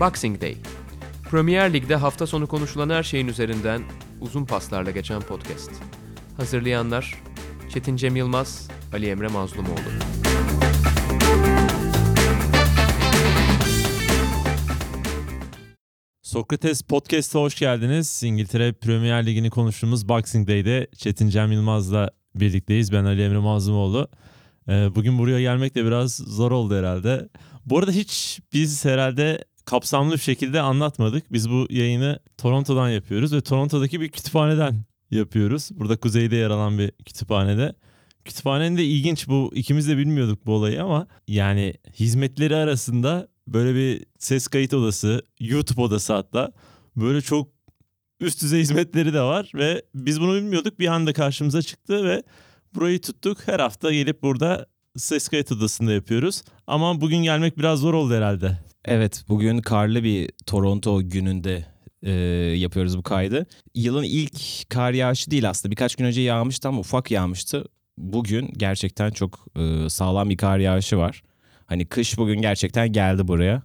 Boxing Day. Premier Lig'de hafta sonu konuşulan her şeyin üzerinden uzun paslarla geçen podcast. Hazırlayanlar Çetin Cem Yılmaz, Ali Emre Mazlumoğlu. Sokrates Podcast'a hoş geldiniz. İngiltere Premier Ligi'ni konuştuğumuz Boxing Day'de Çetin Cem Yılmaz'la birlikteyiz. Ben Ali Emre Mazlumoğlu. Ee, bugün buraya gelmek de biraz zor oldu herhalde. Bu arada hiç biz herhalde kapsamlı bir şekilde anlatmadık. Biz bu yayını Toronto'dan yapıyoruz ve Toronto'daki bir kütüphaneden yapıyoruz. Burada kuzeyde yer alan bir kütüphanede. Kütüphanenin de ilginç bu ikimiz de bilmiyorduk bu olayı ama yani hizmetleri arasında böyle bir ses kayıt odası, YouTube odası hatta böyle çok üst düzey hizmetleri de var ve biz bunu bilmiyorduk. Bir anda karşımıza çıktı ve burayı tuttuk. Her hafta gelip burada ses kayıt odasında yapıyoruz. Ama bugün gelmek biraz zor oldu herhalde. Evet bugün karlı bir Toronto gününde e, yapıyoruz bu kaydı. Yılın ilk kar yağışı değil aslında birkaç gün önce yağmıştı ama ufak yağmıştı. Bugün gerçekten çok e, sağlam bir kar yağışı var. Hani kış bugün gerçekten geldi buraya.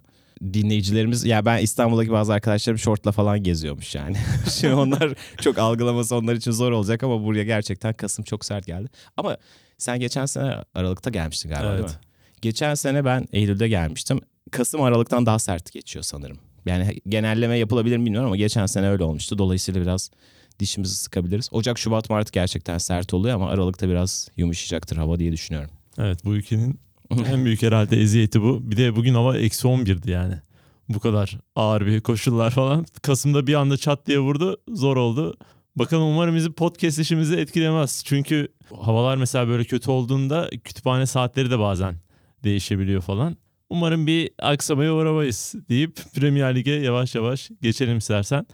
Dinleyicilerimiz ya ben İstanbul'daki bazı arkadaşlarım şortla falan geziyormuş yani. Şimdi onlar çok algılaması onlar için zor olacak ama buraya gerçekten Kasım çok sert geldi. Ama sen geçen sene Aralık'ta gelmiştin galiba değil Evet. mi? Geçen sene ben Eylül'de gelmiştim. Kasım Aralık'tan daha sert geçiyor sanırım. Yani genelleme yapılabilir mi bilmiyorum ama geçen sene öyle olmuştu. Dolayısıyla biraz dişimizi sıkabiliriz. Ocak, Şubat, Mart gerçekten sert oluyor ama Aralık'ta biraz yumuşayacaktır hava diye düşünüyorum. Evet bu ülkenin en büyük herhalde eziyeti bu. Bir de bugün hava eksi 11'di yani. Bu kadar ağır bir koşullar falan. Kasım'da bir anda çat diye vurdu. Zor oldu. Bakalım umarım bizim podcast işimizi etkilemez. Çünkü havalar mesela böyle kötü olduğunda kütüphane saatleri de bazen değişebiliyor falan. Umarım bir aksamaya uğramayız deyip Premier Lig'e yavaş yavaş geçelim istersen.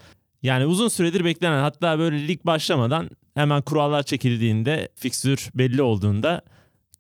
Yani uzun süredir beklenen hatta böyle lig başlamadan hemen kurallar çekildiğinde fikstür belli olduğunda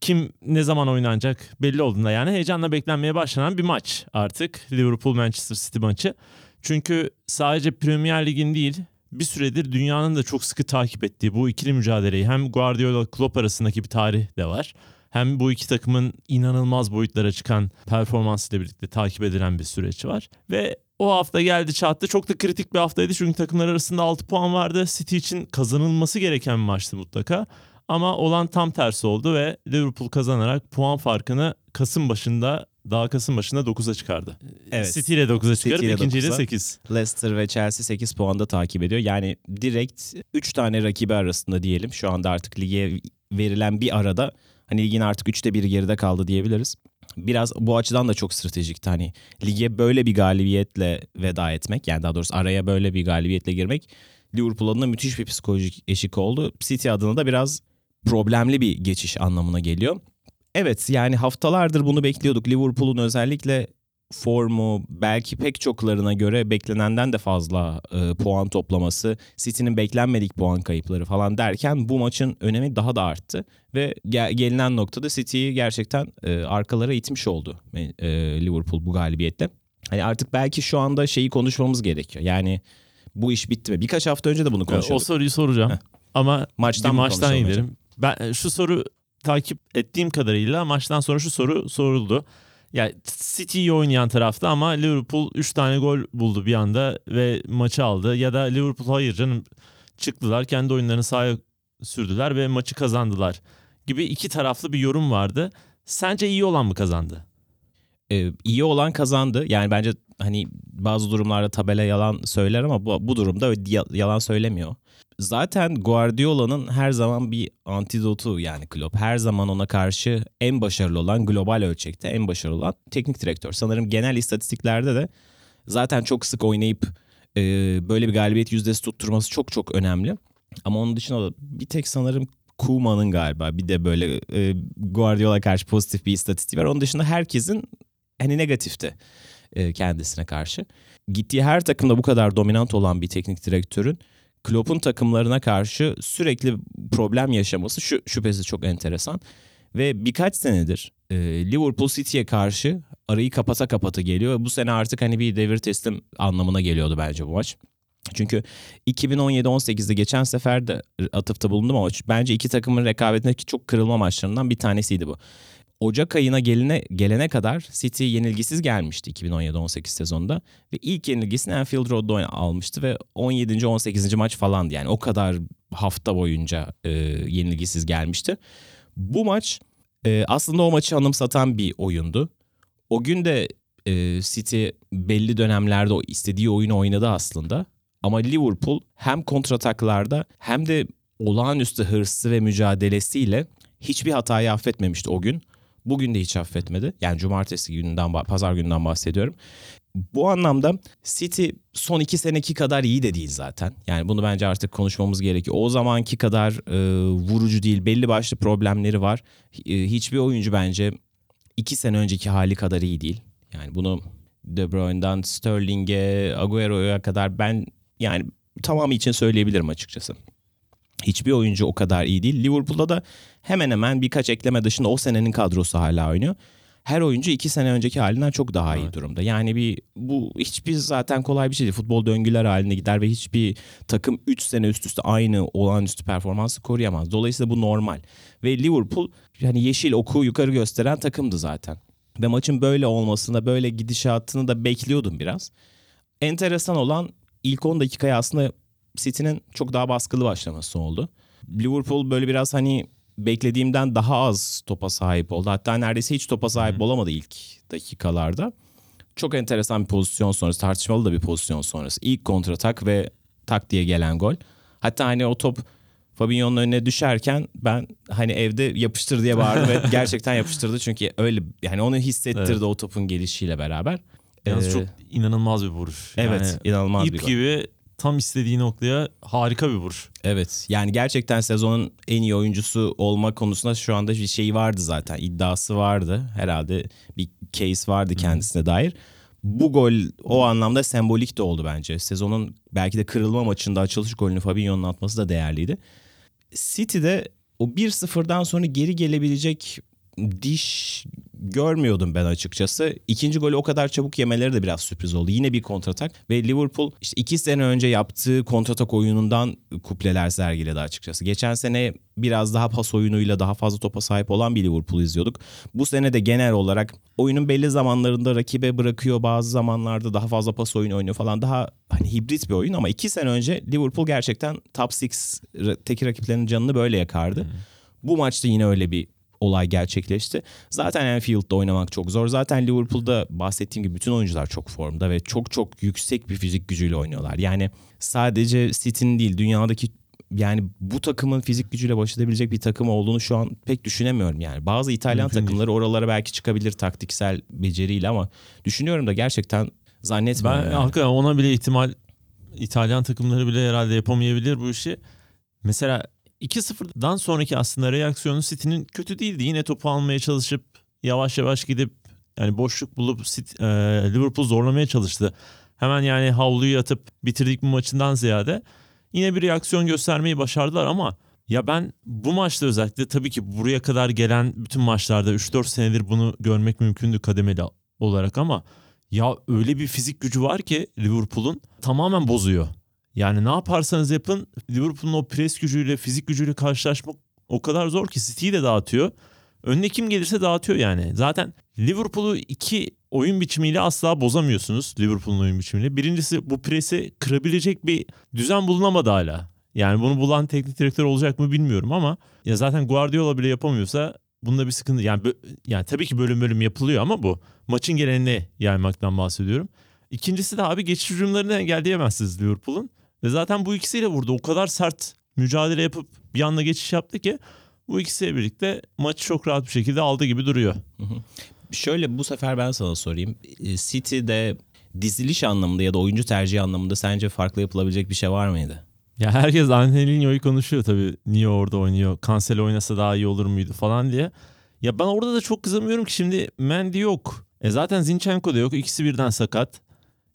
kim ne zaman oynanacak belli olduğunda yani heyecanla beklenmeye başlanan bir maç artık Liverpool Manchester City maçı. Çünkü sadece Premier Lig'in değil bir süredir dünyanın da çok sıkı takip ettiği bu ikili mücadeleyi hem Guardiola Klopp arasındaki bir tarih de var. Hem bu iki takımın inanılmaz boyutlara çıkan performansıyla birlikte takip edilen bir süreç var. Ve o hafta geldi çattı. Çok da kritik bir haftaydı çünkü takımlar arasında 6 puan vardı. City için kazanılması gereken bir maçtı mutlaka. Ama olan tam tersi oldu ve Liverpool kazanarak puan farkını Kasım başında daha Kasım başında 9'a çıkardı. Evet. City ile 9'a City çıkarıp ikinciyle 9'a. 8. Leicester ve Chelsea 8 puanda takip ediyor. Yani direkt 3 tane rakibi arasında diyelim. Şu anda artık lige verilen bir arada hani ligin artık 3'te 1 geride kaldı diyebiliriz. Biraz bu açıdan da çok stratejikti. Hani lige böyle bir galibiyetle veda etmek yani daha doğrusu araya böyle bir galibiyetle girmek Liverpool adına müthiş bir psikolojik eşik oldu. City adına da biraz problemli bir geçiş anlamına geliyor. Evet yani haftalardır bunu bekliyorduk. Liverpool'un özellikle formu belki pek çoklarına göre beklenenden de fazla e, puan toplaması, City'nin beklenmedik puan kayıpları falan derken bu maçın önemi daha da arttı ve gel- gelinen noktada City'yi gerçekten e, arkalara itmiş oldu e, Liverpool bu galibiyetle. Hani artık belki şu anda şeyi konuşmamız gerekiyor. Yani bu iş bitti mi? Birkaç hafta önce de bunu O konuşuyorduk. soruyu soracağım. Heh. Ama Maçtan maçtan gidelim. Ben e, şu soru takip ettiğim kadarıyla maçtan sonra şu soru soruldu. Ya City'yi oynayan tarafta ama Liverpool 3 tane gol buldu bir anda ve maçı aldı. Ya da Liverpool hayır canım çıktılar kendi oyunlarını sahaya sürdüler ve maçı kazandılar gibi iki taraflı bir yorum vardı. Sence iyi olan mı kazandı? Ee, iyi olan kazandı. Yani bence hani bazı durumlarda tabela yalan söyler ama bu, bu durumda yalan söylemiyor. Zaten Guardiola'nın her zaman bir antidotu yani Klopp. Her zaman ona karşı en başarılı olan global ölçekte en başarılı olan teknik direktör. Sanırım genel istatistiklerde de zaten çok sık oynayıp e, böyle bir galibiyet yüzdesi tutturması çok çok önemli. Ama onun dışında da bir tek sanırım Koeman'ın galiba bir de böyle e, Guardiola karşı pozitif bir istatistiği var. Onun dışında herkesin hani negatifti e, kendisine karşı. Gittiği her takımda bu kadar dominant olan bir teknik direktörün Klopp'un takımlarına karşı sürekli problem yaşaması şu şüphesiz çok enteresan. Ve birkaç senedir e, Liverpool City'ye karşı arayı kapata kapata geliyor. Bu sene artık hani bir devir teslim anlamına geliyordu bence bu maç. Çünkü 2017-18'de geçen sefer de atıfta bulundum ama bence iki takımın rekabetindeki çok kırılma maçlarından bir tanesiydi bu. Ocak ayına gelene, gelene kadar City yenilgisiz gelmişti 2017-18 sezonunda. Ve ilk yenilgisini Anfield Road'da almıştı ve 17. 18. maç falandı. Yani o kadar hafta boyunca e, yenilgisiz gelmişti. Bu maç e, aslında o maçı anımsatan bir oyundu. O gün de e, City belli dönemlerde o istediği oyunu oynadı aslında. Ama Liverpool hem kontrataklarda hem de olağanüstü hırsı ve mücadelesiyle hiçbir hatayı affetmemişti o gün. Bugün de hiç affetmedi. Yani cumartesi gününden, pazar gününden bahsediyorum. Bu anlamda City son iki seneki kadar iyi de değil zaten. Yani bunu bence artık konuşmamız gerekiyor. O zamanki kadar e, vurucu değil. Belli başlı problemleri var. E, hiçbir oyuncu bence iki sene önceki hali kadar iyi değil. Yani bunu De Bruyne'dan Sterling'e, Agüero'ya kadar ben yani tamamı için söyleyebilirim açıkçası. Hiçbir oyuncu o kadar iyi değil. Liverpool'da da hemen hemen birkaç ekleme dışında o senenin kadrosu hala oynuyor. Her oyuncu iki sene önceki halinden çok daha iyi Evet. durumda. Yani bir bu hiçbir zaten kolay bir şey değil. Futbol döngüler halinde gider ve hiçbir takım 3 sene üst üste aynı olağanüstü performansı koruyamaz. Dolayısıyla bu normal. Ve Liverpool yani yeşil oku yukarı gösteren takımdı zaten. Ve maçın böyle olmasını, böyle gidişatını da bekliyordum biraz. Enteresan olan ilk 10 dakikaya aslında City'nin çok daha baskılı başlaması oldu. Liverpool böyle biraz hani beklediğimden daha az topa sahip oldu. Hatta neredeyse hiç topa sahip olamadı ilk dakikalarda. Çok enteresan bir pozisyon sonrası, tartışmalı da bir pozisyon sonrası. İlk kontratak ve tak diye gelen gol. Hatta hani o top Fabinho'nun önüne düşerken ben hani evde yapıştır diye bağırdım ve gerçekten yapıştırdı. Çünkü öyle yani onu hissettirdi Evet. o topun gelişiyle beraber. Yalnız Ee, çok inanılmaz bir vuruş. Evet Yani inanılmaz bir ip gol. gibi tam istediği noktaya harika bir vuruş. Evet yani gerçekten sezonun en iyi oyuncusu olma konusunda şu anda bir şey vardı zaten iddiası vardı herhalde bir case vardı kendisine dair. Bu gol o anlamda sembolik de oldu bence. Sezonun belki de kırılma maçında açılış golünü Fabinho'nun atması da değerliydi. City'de o 1-0'dan sonra geri gelebilecek diş görmüyordum ben açıkçası. İkinci golü o kadar çabuk yemeleri de biraz sürpriz oldu. Yine bir kontratak ve Liverpool işte iki sene önce yaptığı kontratak oyunundan kupleler sergiledi açıkçası. Geçen sene biraz daha pas oyunuyla daha fazla topa sahip olan bir Liverpool izliyorduk. Bu sene de genel olarak oyunun belli zamanlarında rakibe bırakıyor bazı zamanlarda daha fazla pas oyunu oynuyor falan daha hani hibrit bir oyun ama iki sene önce Liverpool gerçekten top 6 teki rakiplerinin canını böyle yakardı. Bu maçta yine öyle bir olay gerçekleşti. Zaten Anfield'da oynamak çok zor. Zaten Liverpool'da bahsettiğim gibi bütün oyuncular çok formda ve çok çok yüksek bir fizik gücüyle oynuyorlar. Yani sadece City'nin değil dünyadaki yani bu takımın fizik gücüyle baş edebilecek bir takım olduğunu şu an pek düşünemiyorum yani. Bazı İtalyan Mümkün değil. takımları oralara belki çıkabilir taktiksel beceriyle ama düşünüyorum da gerçekten Ben zannetmiyorum. yani. hakikaten ona bile ihtimal İtalyan takımları bile herhalde yapamayabilir bu işi. Mesela 2-0'dan sonraki aslında reaksiyonu City'nin kötü değildi. Yine topu almaya çalışıp yavaş yavaş gidip yani boşluk bulup City- e, Liverpool zorlamaya çalıştı. Hemen yani havluyu atıp bitirdik bu maçından ziyade yine bir reaksiyon göstermeyi başardılar ama ya ben bu maçta özellikle tabii ki buraya kadar gelen bütün maçlarda 3-4 senedir bunu görmek mümkündü kademeli olarak ama ya öyle bir fizik gücü var ki Liverpool'un tamamen bozuyor. Yani ne yaparsanız yapın Liverpool'un o pres gücüyle fizik gücüyle karşılaşmak o kadar zor ki City'yi de dağıtıyor. Önüne kim gelirse dağıtıyor yani. Zaten Liverpool'u iki oyun biçimiyle asla bozamıyorsunuz Liverpool'un oyun biçimiyle. Birincisi bu presi kırabilecek bir düzen bulunamadı hala. Yani bunu bulan teknik direktör olacak mı bilmiyorum ama ya zaten Guardiola bile yapamıyorsa bunda bir sıkıntı. Yani yani tabii ki bölüm bölüm yapılıyor ama bu maçın geneline yaymaktan bahsediyorum. İkincisi de abi geçiş hücumlarını engelleyemezsiniz Liverpool'un. Ve zaten bu ikisiyle vurdu. O kadar sert mücadele yapıp bir anda geçiş yaptı ki bu ikisiyle birlikte maçı çok rahat bir şekilde aldı gibi duruyor. Şöyle bu sefer ben sana sorayım. E, City'de diziliş anlamında ya da oyuncu tercihi anlamında sence farklı yapılabilecek bir şey var mıydı? Ya herkes Angelinho'yu konuşuyor tabii. Niye orada oynuyor? Cancelo oynasa daha iyi olur muydu falan diye. Ya ben orada da çok kızamıyorum ki şimdi Mendy yok. E zaten Zinchenko da yok. İkisi birden sakat.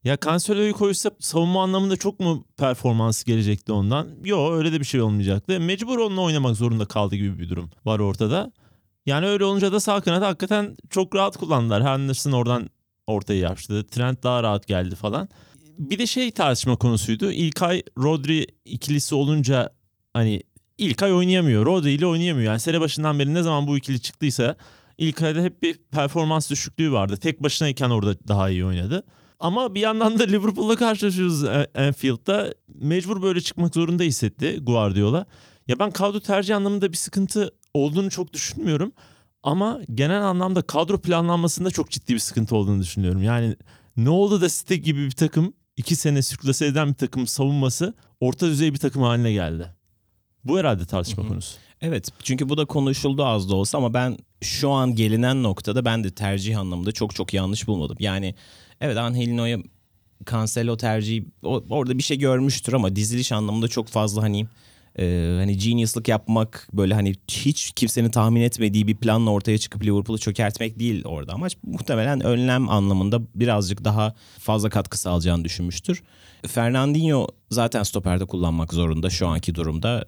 Ya Cancelo'yu koysa savunma anlamında çok mu performansı gelecekti ondan? Yok öyle de bir şey olmayacaktı. Mecbur onunla oynamak zorunda kaldı gibi bir durum var ortada. Yani öyle olunca da sağ kanadı hakikaten çok rahat kullandılar. Henderson oradan ortaya açtı. Trent daha rahat geldi falan. Bir de şey tartışma konusuydu. İlkay Rodri ikilisi olunca hani İlkay oynayamıyor. Rodri ile oynayamıyor. Yani sene başından beri ne zaman bu ikili çıktıysa İlk ayda hep bir performans düşüklüğü vardı. Tek başınayken orada daha iyi oynadı. Ama bir yandan da Liverpool'la karşılaşıyoruz e, Anfield'da. Mecbur böyle çıkmak zorunda hissetti Guardiola. Ya ben kadro tercih anlamında bir sıkıntı olduğunu çok düşünmüyorum. Ama genel anlamda kadro planlanmasında çok ciddi bir sıkıntı olduğunu düşünüyorum. Yani ne oldu da City gibi bir takım iki sene sürklase eden bir takım savunması orta düzey bir takım haline geldi. Bu herhalde tartışma Hı hı. konusu. Evet çünkü bu da konuşuldu az da olsa ama ben şu an gelinen noktada ben de tercih anlamında çok çok yanlış bulmadım. Yani evet Angelino'ya Cancelo tercihi o- orada bir şey görmüştür ama diziliş anlamında çok fazla hani e, hani genius'lık yapmak böyle hani hiç kimsenin tahmin etmediği bir planla ortaya çıkıp Liverpool'u çökertmek değil orada amaç. Muhtemelen önlem anlamında birazcık daha fazla katkı sağlayacağını düşünmüştür. Fernandinho zaten stoperde kullanmak zorunda şu anki durumda.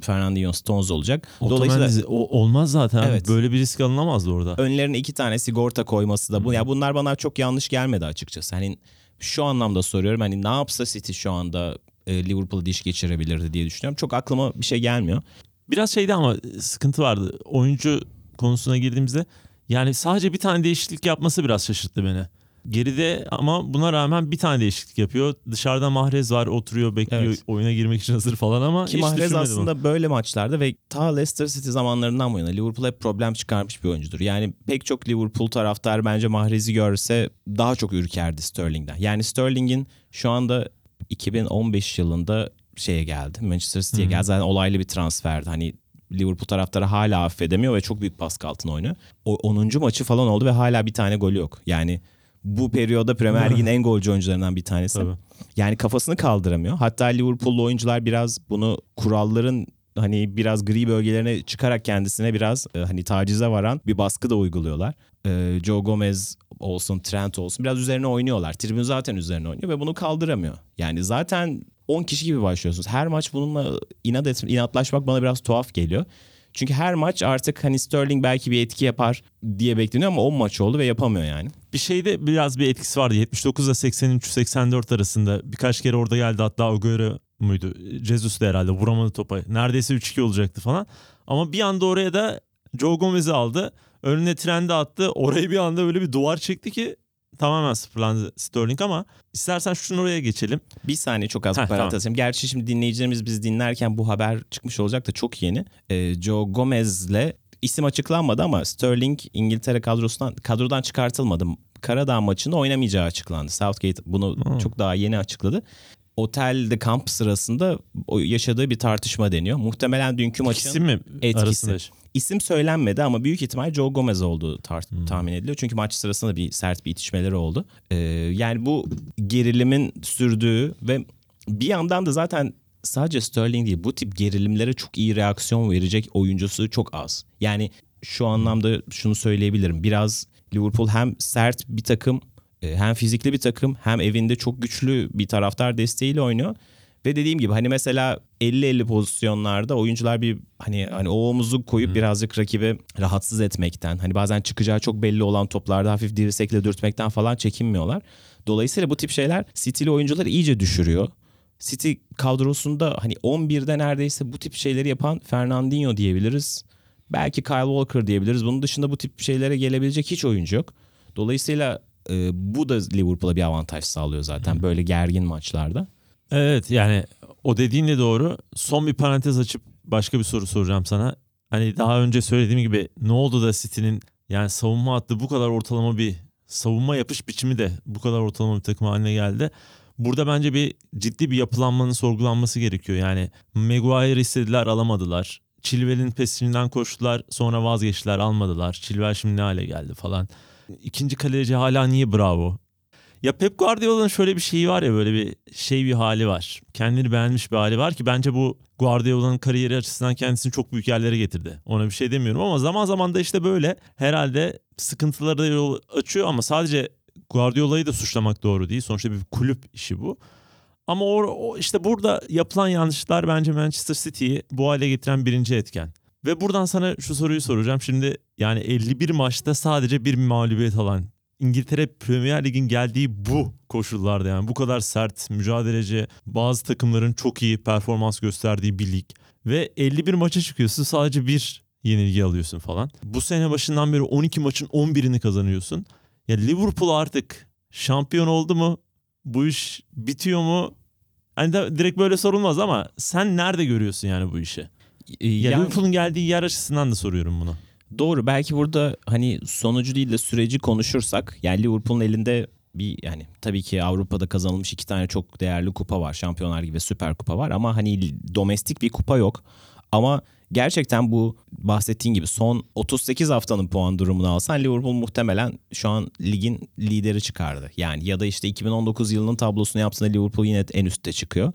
Fernandinho Stones olacak. Dolayısıyla Dolayısıyla o, olmaz zaten. Evet. Böyle bir risk alınamazdı orada. önlerine iki tane sigorta koyması da bu. Ya bunlar bana çok yanlış gelmedi açıkçası. Hani şu anlamda soruyorum. Hani ne yapsa City şu anda e, Liverpool'u diş geçirebilirdi diye düşünüyorum. Çok aklıma bir şey gelmiyor. Biraz şeydi ama sıkıntı vardı. Oyuncu konusuna girdiğimizde yani sadece bir tane değişiklik yapması biraz şaşırttı beni. Geride ama buna rağmen bir tane değişiklik yapıyor. Dışarıda Mahrez var oturuyor bekliyor Evet. oyuna girmek için hazır falan ama Ki hiç Mahrez aslında böyle maçlarda ve ta Leicester City zamanlarından bu yana Liverpool hep problem çıkarmış bir oyuncudur. Yani pek çok Liverpool taraftar bence Mahrez'i görse daha çok ürkerdi Sterling'den. Yani Sterling'in şu anda 2015 yılında şeye geldi. Manchester City'ye geldi. Zaten olaylı bir transferdi. Hani Liverpool taraftarı hala affedemiyor ve çok büyük baskı altına oynuyor. O 10. maçı falan oldu ve hala bir tane golü yok. Yani bu periyoda Premier Lig'in en golcü oyuncularından bir tanesi. Tabii. Yani kafasını kaldıramıyor. Hatta Liverpool'lu oyuncular biraz bunu kuralların hani biraz gri bölgelerine çıkarak kendisine biraz e, hani tacize varan bir baskı da uyguluyorlar. E, Joe Gomez olsun, Trent olsun biraz üzerine oynuyorlar. Tribün zaten üzerine oynuyor ve bunu kaldıramıyor. Yani zaten 10 kişi gibi başlıyorsunuz. Her maç bununla inat et, inatlaşmak bana biraz tuhaf geliyor. Çünkü her maç artık hani Sterling belki bir etki yapar diye bekleniyor ama 10 maç oldu ve yapamıyor yani. Bir şeyde biraz bir etkisi vardı. 79 ile 83-84 arasında birkaç kere orada geldi. Hatta Agüero muydu? Jesus da herhalde vuramadı topa. Neredeyse 3-2 olacaktı falan. Ama bir anda oraya da Joe Gomez'i aldı. Önüne trendi attı. Orayı bir anda böyle bir duvar çekti ki tamamen sıfırlandı Sterling ama istersen şunu oraya geçelim. Bir saniye çok az bir parantez açayım. Gerçi şimdi dinleyicilerimiz biz dinlerken bu haber çıkmış olacak da çok yeni. Ee, Joe Gomez'le isim açıklanmadı ama Sterling İngiltere kadrosundan kadrodan çıkartılmadı. Karadağ maçında oynamayacağı açıklandı. Southgate bunu Hmm. çok daha yeni açıkladı. Otelde kamp sırasında yaşadığı bir tartışma deniyor. Muhtemelen dünkü maçın İkisi mi etkisi. arasında? İsim söylenmedi ama büyük ihtimal Joe Gomez olduğu tar- Hmm. tahmin ediliyor. Çünkü maç sırasında bir sert bir itişmeleri oldu. Ee, yani bu gerilimin sürdüğü ve bir yandan da zaten sadece Sterling değil bu tip gerilimlere çok iyi reaksiyon verecek oyuncusu çok az. Yani şu anlamda şunu söyleyebilirim. Biraz Liverpool hem sert bir takım e, hem fizikli bir takım hem evinde çok güçlü bir taraftar desteğiyle oynuyor. Ve dediğim gibi hani mesela 50-50 pozisyonlarda oyuncular bir hani hani o omuzu koyup birazcık rakibi rahatsız etmekten hani bazen çıkacağı çok belli olan toplarda hafif dirsekle dürtmekten falan çekinmiyorlar. Dolayısıyla bu tip şeyler City'li oyuncuları iyice düşürüyor. City kadrosunda hani 11'de neredeyse bu tip şeyleri yapan Fernandinho diyebiliriz. Belki Kyle Walker diyebiliriz. Bunun dışında bu tip şeylere gelebilecek hiç oyuncu yok. Dolayısıyla e, bu da Liverpool'a bir avantaj sağlıyor zaten böyle gergin maçlarda. Evet yani o dediğin de doğru. Son bir parantez açıp başka bir soru soracağım sana. Hani daha önce söylediğim gibi ne oldu da City'nin yani savunma hattı bu kadar ortalama bir savunma yapış biçimi de bu kadar ortalama bir takım haline geldi. Burada bence bir ciddi bir yapılanmanın sorgulanması gerekiyor. Yani Maguire istediler alamadılar. Chilwell'in peşinden koştular sonra vazgeçtiler almadılar. Chilwell şimdi ne hale geldi falan. İkinci kaleci hala niye bravo? Ya Pep Guardiola'nın şöyle bir şeyi var ya böyle bir şey bir hali var. Kendini beğenmiş bir hali var ki bence bu Guardiola'nın kariyeri açısından kendisini çok büyük yerlere getirdi. Ona bir şey demiyorum ama zaman zaman da işte böyle herhalde sıkıntılara da yol açıyor ama sadece Guardiola'yı da suçlamak doğru değil. Sonuçta bir kulüp işi bu. Ama o, o işte burada yapılan yanlışlar bence Manchester City'yi bu hale getiren birinci etken. Ve buradan sana şu soruyu soracağım. Şimdi yani 51 maçta sadece bir mağlubiyet alan İngiltere Premier Lig'in geldiği bu koşullarda yani bu kadar sert, mücadeleci, bazı takımların çok iyi performans gösterdiği bir lig ve 51 maça çıkıyorsun sadece bir yenilgi alıyorsun falan. Bu sene başından beri 12 maçın 11'ini kazanıyorsun. Ya Liverpool artık şampiyon oldu mu? Bu iş bitiyor mu? Hani de direkt böyle sorulmaz ama sen nerede görüyorsun yani bu işi? Ya yani- Liverpool'un geldiği yer açısından da soruyorum bunu. Doğru belki burada hani sonucu değil de süreci konuşursak yani Liverpool'un elinde bir yani tabii ki Avrupa'da kazanılmış iki tane çok değerli kupa var. Şampiyonlar gibi ve Süper Kupa var ama hani domestik bir kupa yok. Ama gerçekten bu bahsettiğin gibi son 38 haftanın puan durumunu alsan Liverpool muhtemelen şu an ligin lideri çıkardı. Yani ya da işte 2019 yılının tablosunu yaptığında Liverpool yine en üstte çıkıyor.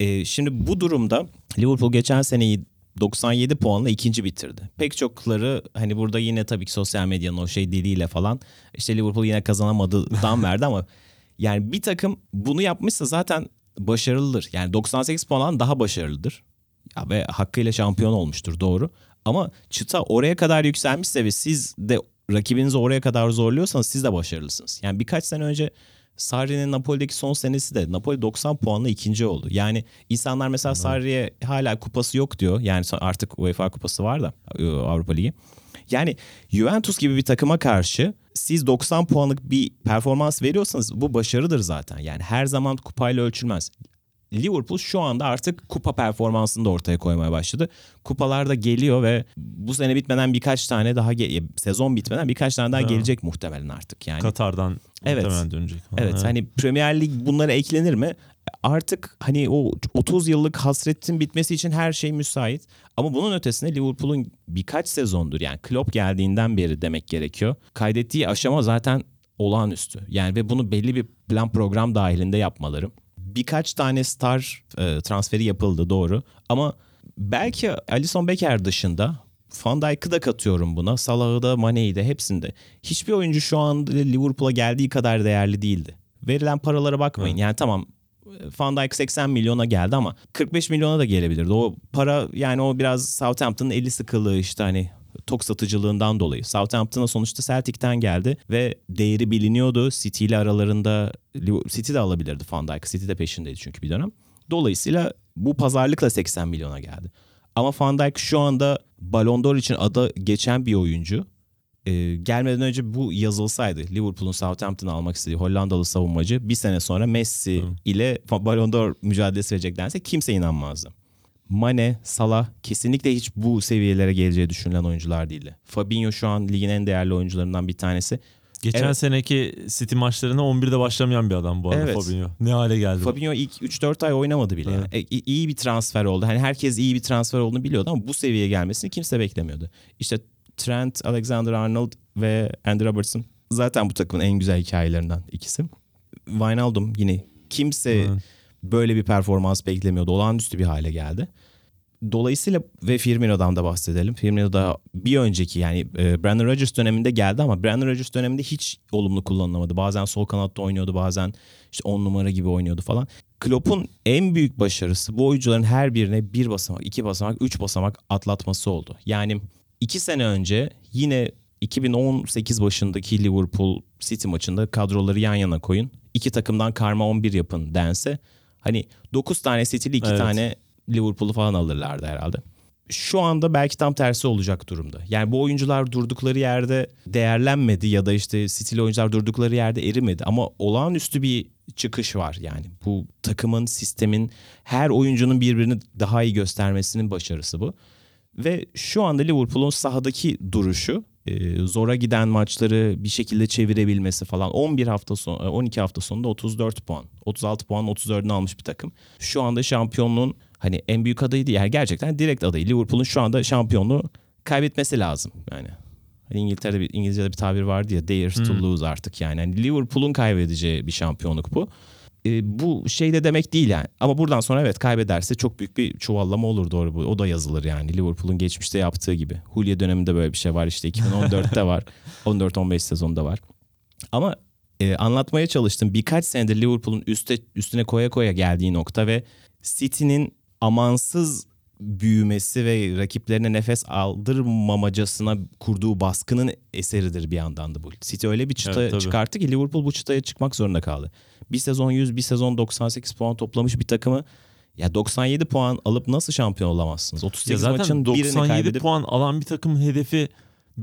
Ee, şimdi bu durumda Liverpool geçen seneyi 97 puanla ikinci bitirdi. Pek çokları hani burada yine tabii ki sosyal medyanın o şey diliyle falan işte Liverpool yine kazanamadı dam verdi ama yani bir takım bunu yapmışsa zaten başarılıdır. Yani 98 puandan daha başarılıdır. Ya ve hakkıyla şampiyon olmuştur doğru. Ama çıta oraya kadar yükselmişse ve siz de rakibinizi oraya kadar zorluyorsanız siz de başarılısınız. Yani birkaç sene önce Sarri'nin Napoli'deki son senesi de Napoli 90 puanla ikinci oldu. Yani insanlar mesela Sarri'ye hala kupası yok diyor. Yani artık UEFA kupası var da e, Avrupa Ligi. Yani Juventus gibi bir takıma karşı siz 90 puanlık bir performans veriyorsanız bu başarıdır zaten. Yani her zaman kupayla ölçülmez. Liverpool şu anda artık kupa performansını da ortaya koymaya başladı. Kupalar da geliyor ve bu sene bitmeden birkaç tane daha ge- sezon bitmeden birkaç tane daha Ha. gelecek muhtemelen artık yani. Katar'dan Evet. muhtemelen dönecek. falan. Evet hani Premier Lig bunlara eklenir mi? Artık hani o 30 yıllık hasretin bitmesi için her şey müsait. Ama bunun ötesinde Liverpool'un birkaç sezondur yani Klopp geldiğinden beri demek gerekiyor. Kaydettiği aşama zaten olağanüstü. Yani ve bunu belli bir plan program dahilinde yapmaları. Birkaç tane star e, transferi yapıldı doğru. Ama belki Alisson Becker dışında Van Dijk'ı da katıyorum buna. Salah'ı da Mane'yi de hepsinde. Hiçbir oyuncu şu anda Liverpool'a geldiği kadar değerli değildi. Verilen paralara bakmayın. Yani tamam Van Dijk 80 milyona geldi ama 45 milyona da gelebilirdi. O para yani o biraz Southampton'ın eli sıkılığı işte hani tok satıcılığından dolayı. Southampton'a sonuçta Celtic'ten geldi ve değeri biliniyordu. City ile aralarında City de alabilirdi Van Dijk. City de peşindeydi çünkü bir dönem. Dolayısıyla bu pazarlıkla 80 milyona geldi. Ama Van Dijk şu anda Ballon d'Or için ada geçen bir oyuncu. Ee, gelmeden önce bu yazılsaydı Liverpool'un Southampton'ı almak istediği Hollandalı savunmacı bir sene sonra Messi Hı. ile Ballon d'Or mücadelesi verecek dense kimse inanmazdı. Mane, Salah kesinlikle hiç bu seviyelere geleceği düşünülen oyuncular değildi. Fabinho şu an ligin en değerli oyuncularından bir tanesi. Geçen Evet. seneki City maçlarına 11'de başlamayan bir adam bu arada Evet. Fabinho. Ne hale geldi? bu? Fabinho ilk 3-4 ay oynamadı bile. Evet. Yani. E, iyi bir transfer oldu. Hani herkes iyi bir transfer olduğunu biliyordu ama bu seviyeye gelmesini kimse beklemiyordu. İşte Trent Alexander-Arnold ve Andy Robertson zaten bu takımın en güzel hikayelerinden ikisi. Wijnaldum yine kimse Evet. Böyle bir performans beklemiyordu. Olağanüstü bir hale geldi. Dolayısıyla ve Firmino'dan da bahsedelim. Firmino da bir önceki yani e, Brandon Rodgers döneminde geldi ama Brandon Rodgers döneminde hiç olumlu kullanılamadı. Bazen sol kanatta oynuyordu bazen işte 10 numara gibi oynuyordu falan. Klopp'un en büyük başarısı bu oyuncuların her birine bir basamak, iki basamak, üç basamak atlatması oldu. Yani iki sene önce yine 2018 başındaki Liverpool City maçında kadroları yan yana koyun. İki takımdan karma 11 yapın dense hani 9 tane City'li 2 Evet. tane Liverpool'u falan alırlardı herhalde. Şu anda belki tam tersi olacak durumda. Yani bu oyuncular durdukları yerde değerlenmedi ya da işte City'li oyuncular durdukları yerde erimedi. Ama olağanüstü bir çıkış var yani. Bu takımın, sistemin, her oyuncunun birbirini daha iyi göstermesinin başarısı bu. Ve şu anda Liverpool'un sahadaki duruşu e, zora giden maçları bir şekilde çevirebilmesi falan 11 hafta son 12 hafta sonunda 34 puan. 36 puan 34'ünü almış bir takım. Şu anda şampiyonluğun hani en büyük adayı değil. Yani gerçekten direkt adayı. Liverpool'un şu anda şampiyonluğu kaybetmesi lazım yani. Hani İngiltere'de bir İngilizce'de bir tabir vardı ya dare to Hmm. lose artık yani. yani Liverpool'un kaybedeceği bir şampiyonluk bu. E, bu şey de demek değil yani. Ama buradan sonra evet kaybederse çok büyük bir çuvallama olur doğru bu. O da yazılır yani. Liverpool'un geçmişte yaptığı gibi. Hulya döneminde böyle bir şey var işte 2014'te var. 14-15 sezonda var. Ama e, anlatmaya çalıştım. Birkaç senedir Liverpool'un üste, üstüne koya koya geldiği nokta ve City'nin amansız büyümesi ve rakiplerine nefes aldırmamacasına kurduğu baskının eseridir bir yandan da bu. City öyle bir çıta Evet, tabii. çıkarttı ki Liverpool bu çıtaya çıkmak zorunda kaldı. Bir sezon 100, bir sezon 98 puan toplamış bir takımı Ya 97 puan alıp nasıl şampiyon olamazsınız? Ya 38 zaten maçın birini 97 kaybedip puan alan bir takım hedefi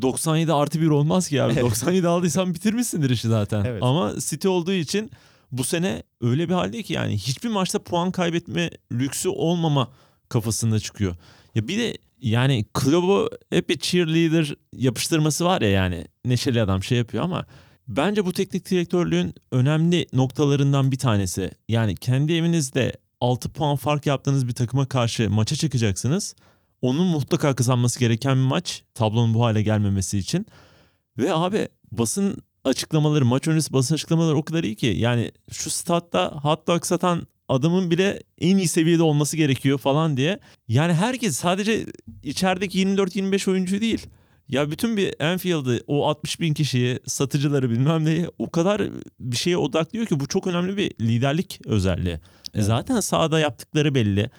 97 artı 1 olmaz ki abi. 97 aldıysan bitirmişsindir işi zaten. Evet. Ama City olduğu için bu sene öyle bir halde ki yani hiçbir maçta puan kaybetme lüksü olmama kafasında çıkıyor. Ya bir de yani Klopp'u hep bir cheerleader yapıştırması var ya yani neşeli adam şey yapıyor ama bence bu teknik direktörlüğün önemli noktalarından bir tanesi. Yani kendi evinizde 6 puan fark yaptığınız bir takıma karşı maça çıkacaksınız. Onun mutlaka kazanması gereken bir maç tablonun bu hale gelmemesi için. Ve abi basın açıklamaları, maç öncesi basın açıklamaları o kadar iyi ki. Yani şu statta hot dog satan adamın bile en iyi seviyede olması gerekiyor falan diye. Yani herkes sadece içerideki 24-25 oyuncu değil. Ya bütün bir Enfield'ı o 60 bin kişiyi, satıcıları bilmem neyi o kadar bir şeye odaklıyor ki bu çok önemli bir liderlik özelliği. Evet. Zaten sahada yaptıkları belli.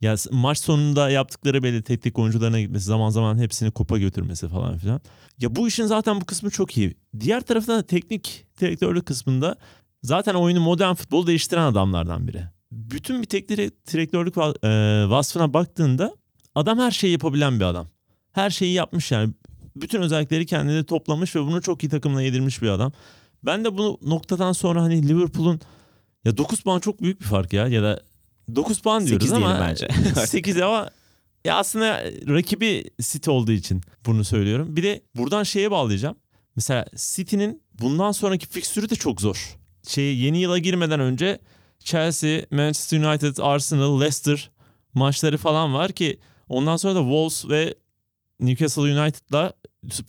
Ya maç sonunda yaptıkları belli teknik oyuncularına gitmesi zaman zaman hepsini kupa götürmesi falan filan. Ya bu işin zaten bu kısmı çok iyi. Diğer taraftan da teknik direktörlük kısmında zaten oyunu modern futbol değiştiren adamlardan biri. Bütün bir teknik direktörlük va- vasfına baktığında adam her şeyi yapabilen bir adam. Her şeyi yapmış yani. Bütün özellikleri kendine toplamış ve bunu çok iyi takımla yedirmiş bir adam. Ben de bu noktadan sonra hani Liverpool'un ya 9 puan çok büyük bir fark ya ya da 9 puan diyoruz 8 ama bence. 8 ama ya aslında rakibi City olduğu için bunu söylüyorum. Bir de buradan şeye bağlayacağım. Mesela City'nin bundan sonraki fikstürü de çok zor. Şey yeni yıla girmeden önce Chelsea, Manchester United, Arsenal, Leicester maçları falan var ki ondan sonra da Wolves ve Newcastle United'la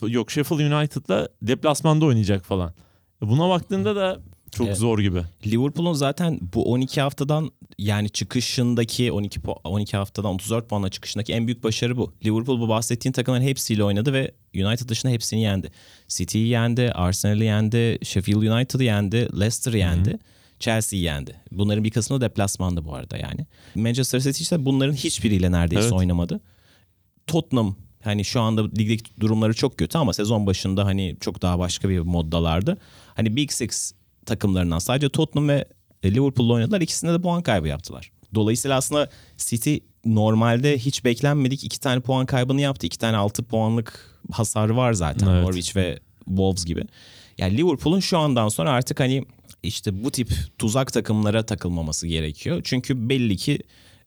yok Sheffield United'la deplasmanda oynayacak falan. Buna baktığında da çok Evet. zor gibi. Liverpool'un zaten bu 12 haftadan yani çıkışındaki 12 pu- 12 haftadan 34 puanla çıkışındaki en büyük başarı bu. Liverpool bu bahsettiğin takımların hepsiyle oynadı ve United dışında hepsini yendi. City'yi yendi, Arsenal'ı yendi, Sheffield United'ı yendi, Leicester'ı yendi. Chelsea'yi yendi. Bunların bir kısmı da deplasmanda bu arada yani. Manchester City ise bunların hiçbiriyle neredeyse Evet. oynamadı. Tottenham hani şu anda ligdeki durumları çok kötü ama sezon başında hani çok daha başka bir moddalardı. Hani Big Six takımlarından sadece Tottenham ve Liverpool'la oynadılar. İkisinde de puan kaybı yaptılar. Dolayısıyla aslında City normalde hiç beklenmedik iki tane puan kaybını yaptı. İki tane altı puanlık hasarı var zaten Evet. Norwich ve Wolves gibi. Yani Liverpool'un şu andan sonra artık hani işte bu tip tuzak takımlara takılmaması gerekiyor. Çünkü belli ki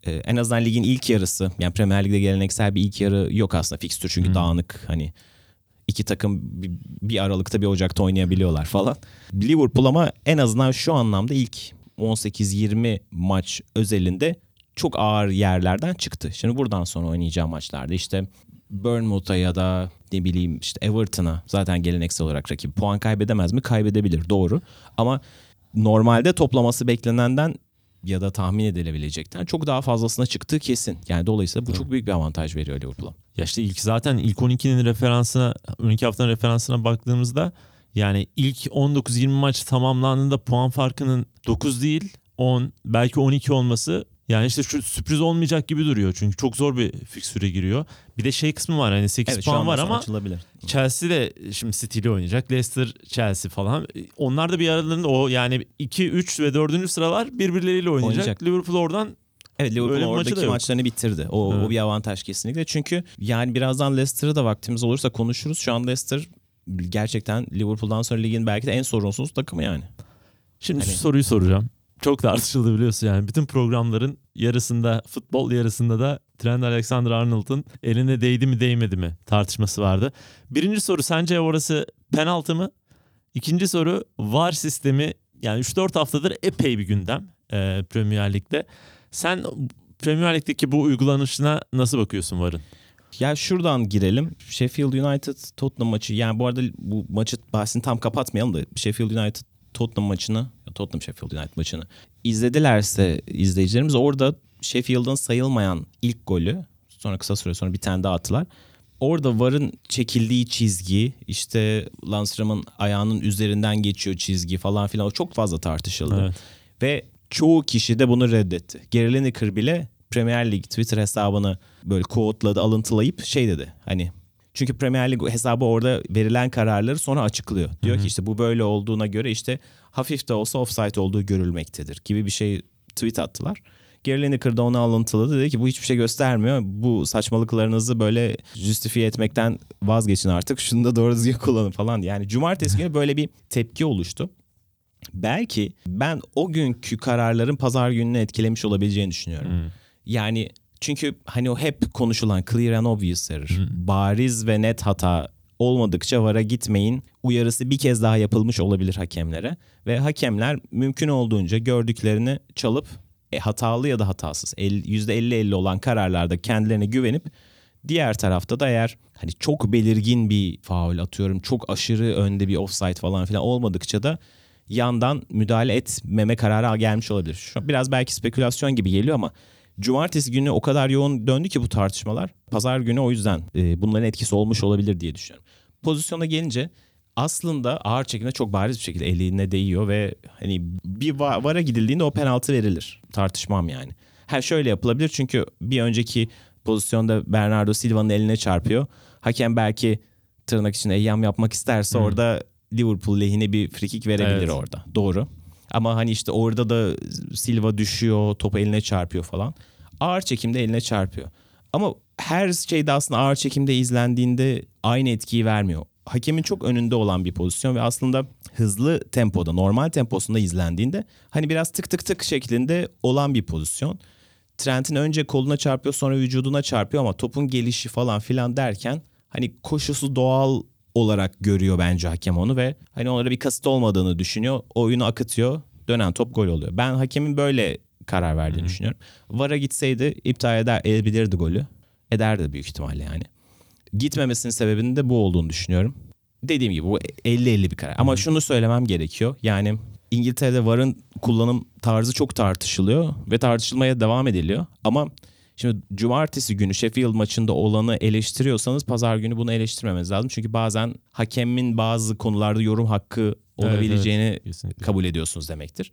e, en azından ligin ilk yarısı yani Premier Lig'de geleneksel bir ilk yarı yok aslında fikstür çünkü dağınık hani iki takım bir, bir Aralık'ta bir Ocak'ta oynayabiliyorlar falan. Liverpool ama en azından şu anlamda ilk 18-20 maç özelinde çok ağır yerlerden çıktı. Şimdi buradan sonra oynayacağı maçlarda işte Bournemouth'a ya da ne bileyim işte Everton'a zaten geleneksel olarak rakip puan kaybedemez mi? Kaybedebilir doğru. Ama normalde toplaması beklenenden ya da tahmin edilebilecekten çok daha fazlasına çıktığı kesin. Yani dolayısıyla bu çok büyük bir avantaj veriyor Liverpool'a. Ya işte ilk zaten ilk 12'nin referansına 12 haftanın referansına baktığımızda yani ilk 19-20 maç tamamlandığında puan farkının 9 değil 10 belki 12 olması yani işte şu sürpriz olmayacak gibi duruyor. Çünkü çok zor bir fikstüre giriyor. Bir de şey kısmı var hani 8 Evet puan var ama açılabilir. Chelsea de şimdi City ile oynayacak. Leicester, Chelsea falan. Onlar da bir aralarında o yani 2, 3 ve 4. sıralar birbirleriyle oynayacak. Oynayacak. Liverpool oradan Evet Liverpool maçı oradaki yok. maçlarını bitirdi. O, Evet. o bir avantaj kesinlikle. Çünkü yani birazdan Leicester'ı da vaktimiz olursa konuşuruz. Şu an Leicester gerçekten Liverpool'dan sonra ligin belki de en sorunsuz takımı yani. Şimdi Hani- şu soruyu soracağım. Çok tartışıldı biliyorsun yani. Bütün programların yarısında futbol yarısında da Trent Alexander-Arnold'un eline değdi mi değmedi mi tartışması vardı. Birinci soru sence orası penaltı mı? İkinci soru VAR sistemi yani 3-4 haftadır epey bir gündem e, Premier Lig'de. Sen Premier Lig'deki bu uygulanışına nasıl bakıyorsun VAR'ın? Ya şuradan girelim. Sheffield United Tottenham maçı. Yani bu arada bu maçı bahsini tam kapatmayalım da Sheffield United Tottenham maçını, Tottenham Sheffield United maçını izledilerse izleyicilerimiz orada Sheffield'ın sayılmayan ilk golü sonra kısa süre sonra bir tane daha attılar. Orada VAR'ın çekildiği çizgi işte Landström'ün ayağının üzerinden geçiyor çizgi falan filan o çok fazla tartışıldı. Evet. Ve çoğu kişi de bunu reddetti. Gary Lineker bile Premier Lig Twitter hesabını böyle quote'ladı, alıntılayıp şey dedi. Hani çünkü Premier Lig hesabı orada verilen kararları sonra açıklıyor. Diyor ki işte bu böyle olduğuna göre işte hafif de olsa offside olduğu görülmektedir gibi bir şey tweet attılar. Gary Lineker da onu alıntıladı. Dedi ki bu hiçbir şey göstermiyor. Bu saçmalıklarınızı böyle justifiye etmekten vazgeçin artık. Şunu da doğru düzgün kullanın falan. Yani cumartesi günü böyle bir tepki oluştu. Belki ben o günkü kararların pazar gününü etkilemiş olabileceğini düşünüyorum. Hmm. Yani çünkü hani o hep konuşulan clear and obvious error, bariz ve net hata olmadıkça VAR'a gitmeyin uyarısı bir kez daha yapılmış olabilir hakemlere. Ve hakemler mümkün olduğunca gördüklerini çalıp e, hatalı ya da hatasız el- %50-50 olan kararlarda kendilerine güvenip diğer tarafta da eğer hani çok belirgin bir faul atıyorum çok aşırı önde bir offside falan filan olmadıkça da yandan müdahale etmeme kararı gelmiş olabilir. Şu biraz belki spekülasyon gibi geliyor ama cumartesi günü o kadar yoğun döndü ki bu tartışmalar. Pazar günü o yüzden e, bunların etkisi olmuş olabilir diye düşünüyorum. Pozisyona gelince aslında ağır çekimde çok bariz bir şekilde eline değiyor ve hani bir va- vara gidildiğinde o penaltı verilir. Tartışmam yani. Ha şöyle yapılabilir çünkü bir önceki pozisyonda Bernardo Silva'nın eline çarpıyor. Hakem belki tırnak içinde eyyam yapmak isterse orada Liverpool lehine bir frikik verebilir Evet. orada. Doğru. Ama hani işte orada da Silva düşüyor, top eline çarpıyor falan. Ağır çekimde eline çarpıyor. Ama her şeyde aslında ağır çekimde izlendiğinde aynı etkiyi vermiyor. Hakemin çok önünde olan bir pozisyon ve aslında hızlı tempoda, normal temposunda izlendiğinde hani biraz tık tık tık şeklinde olan bir pozisyon. Trent'in önce koluna çarpıyor sonra vücuduna çarpıyor ama topun gelişi falan filan derken hani koşusu doğal olarak görüyor bence hakem onu ve hani onlara bir kasıt olmadığını düşünüyor. Oyunu akıtıyor. Dönen top gol oluyor. Ben hakemin böyle karar verdiğini düşünüyorum. VAR'a gitseydi iptal eder, edebilirdi golü. Ederdi büyük ihtimalle yani. Gitmemesinin sebebinin de bu olduğunu düşünüyorum. Dediğim gibi bu 50-50 bir karar. Ama şunu söylemem gerekiyor. Yani İngiltere'de VAR'ın kullanım tarzı çok tartışılıyor ve tartışılmaya devam ediliyor. Ama şimdi cumartesi günü Sheffield maçında olanı eleştiriyorsanız pazar günü bunu eleştirmemeniz lazım. Çünkü bazen hakemin bazı konularda yorum hakkı olabileceğini Kesinlikle. kabul ediyorsunuz demektir.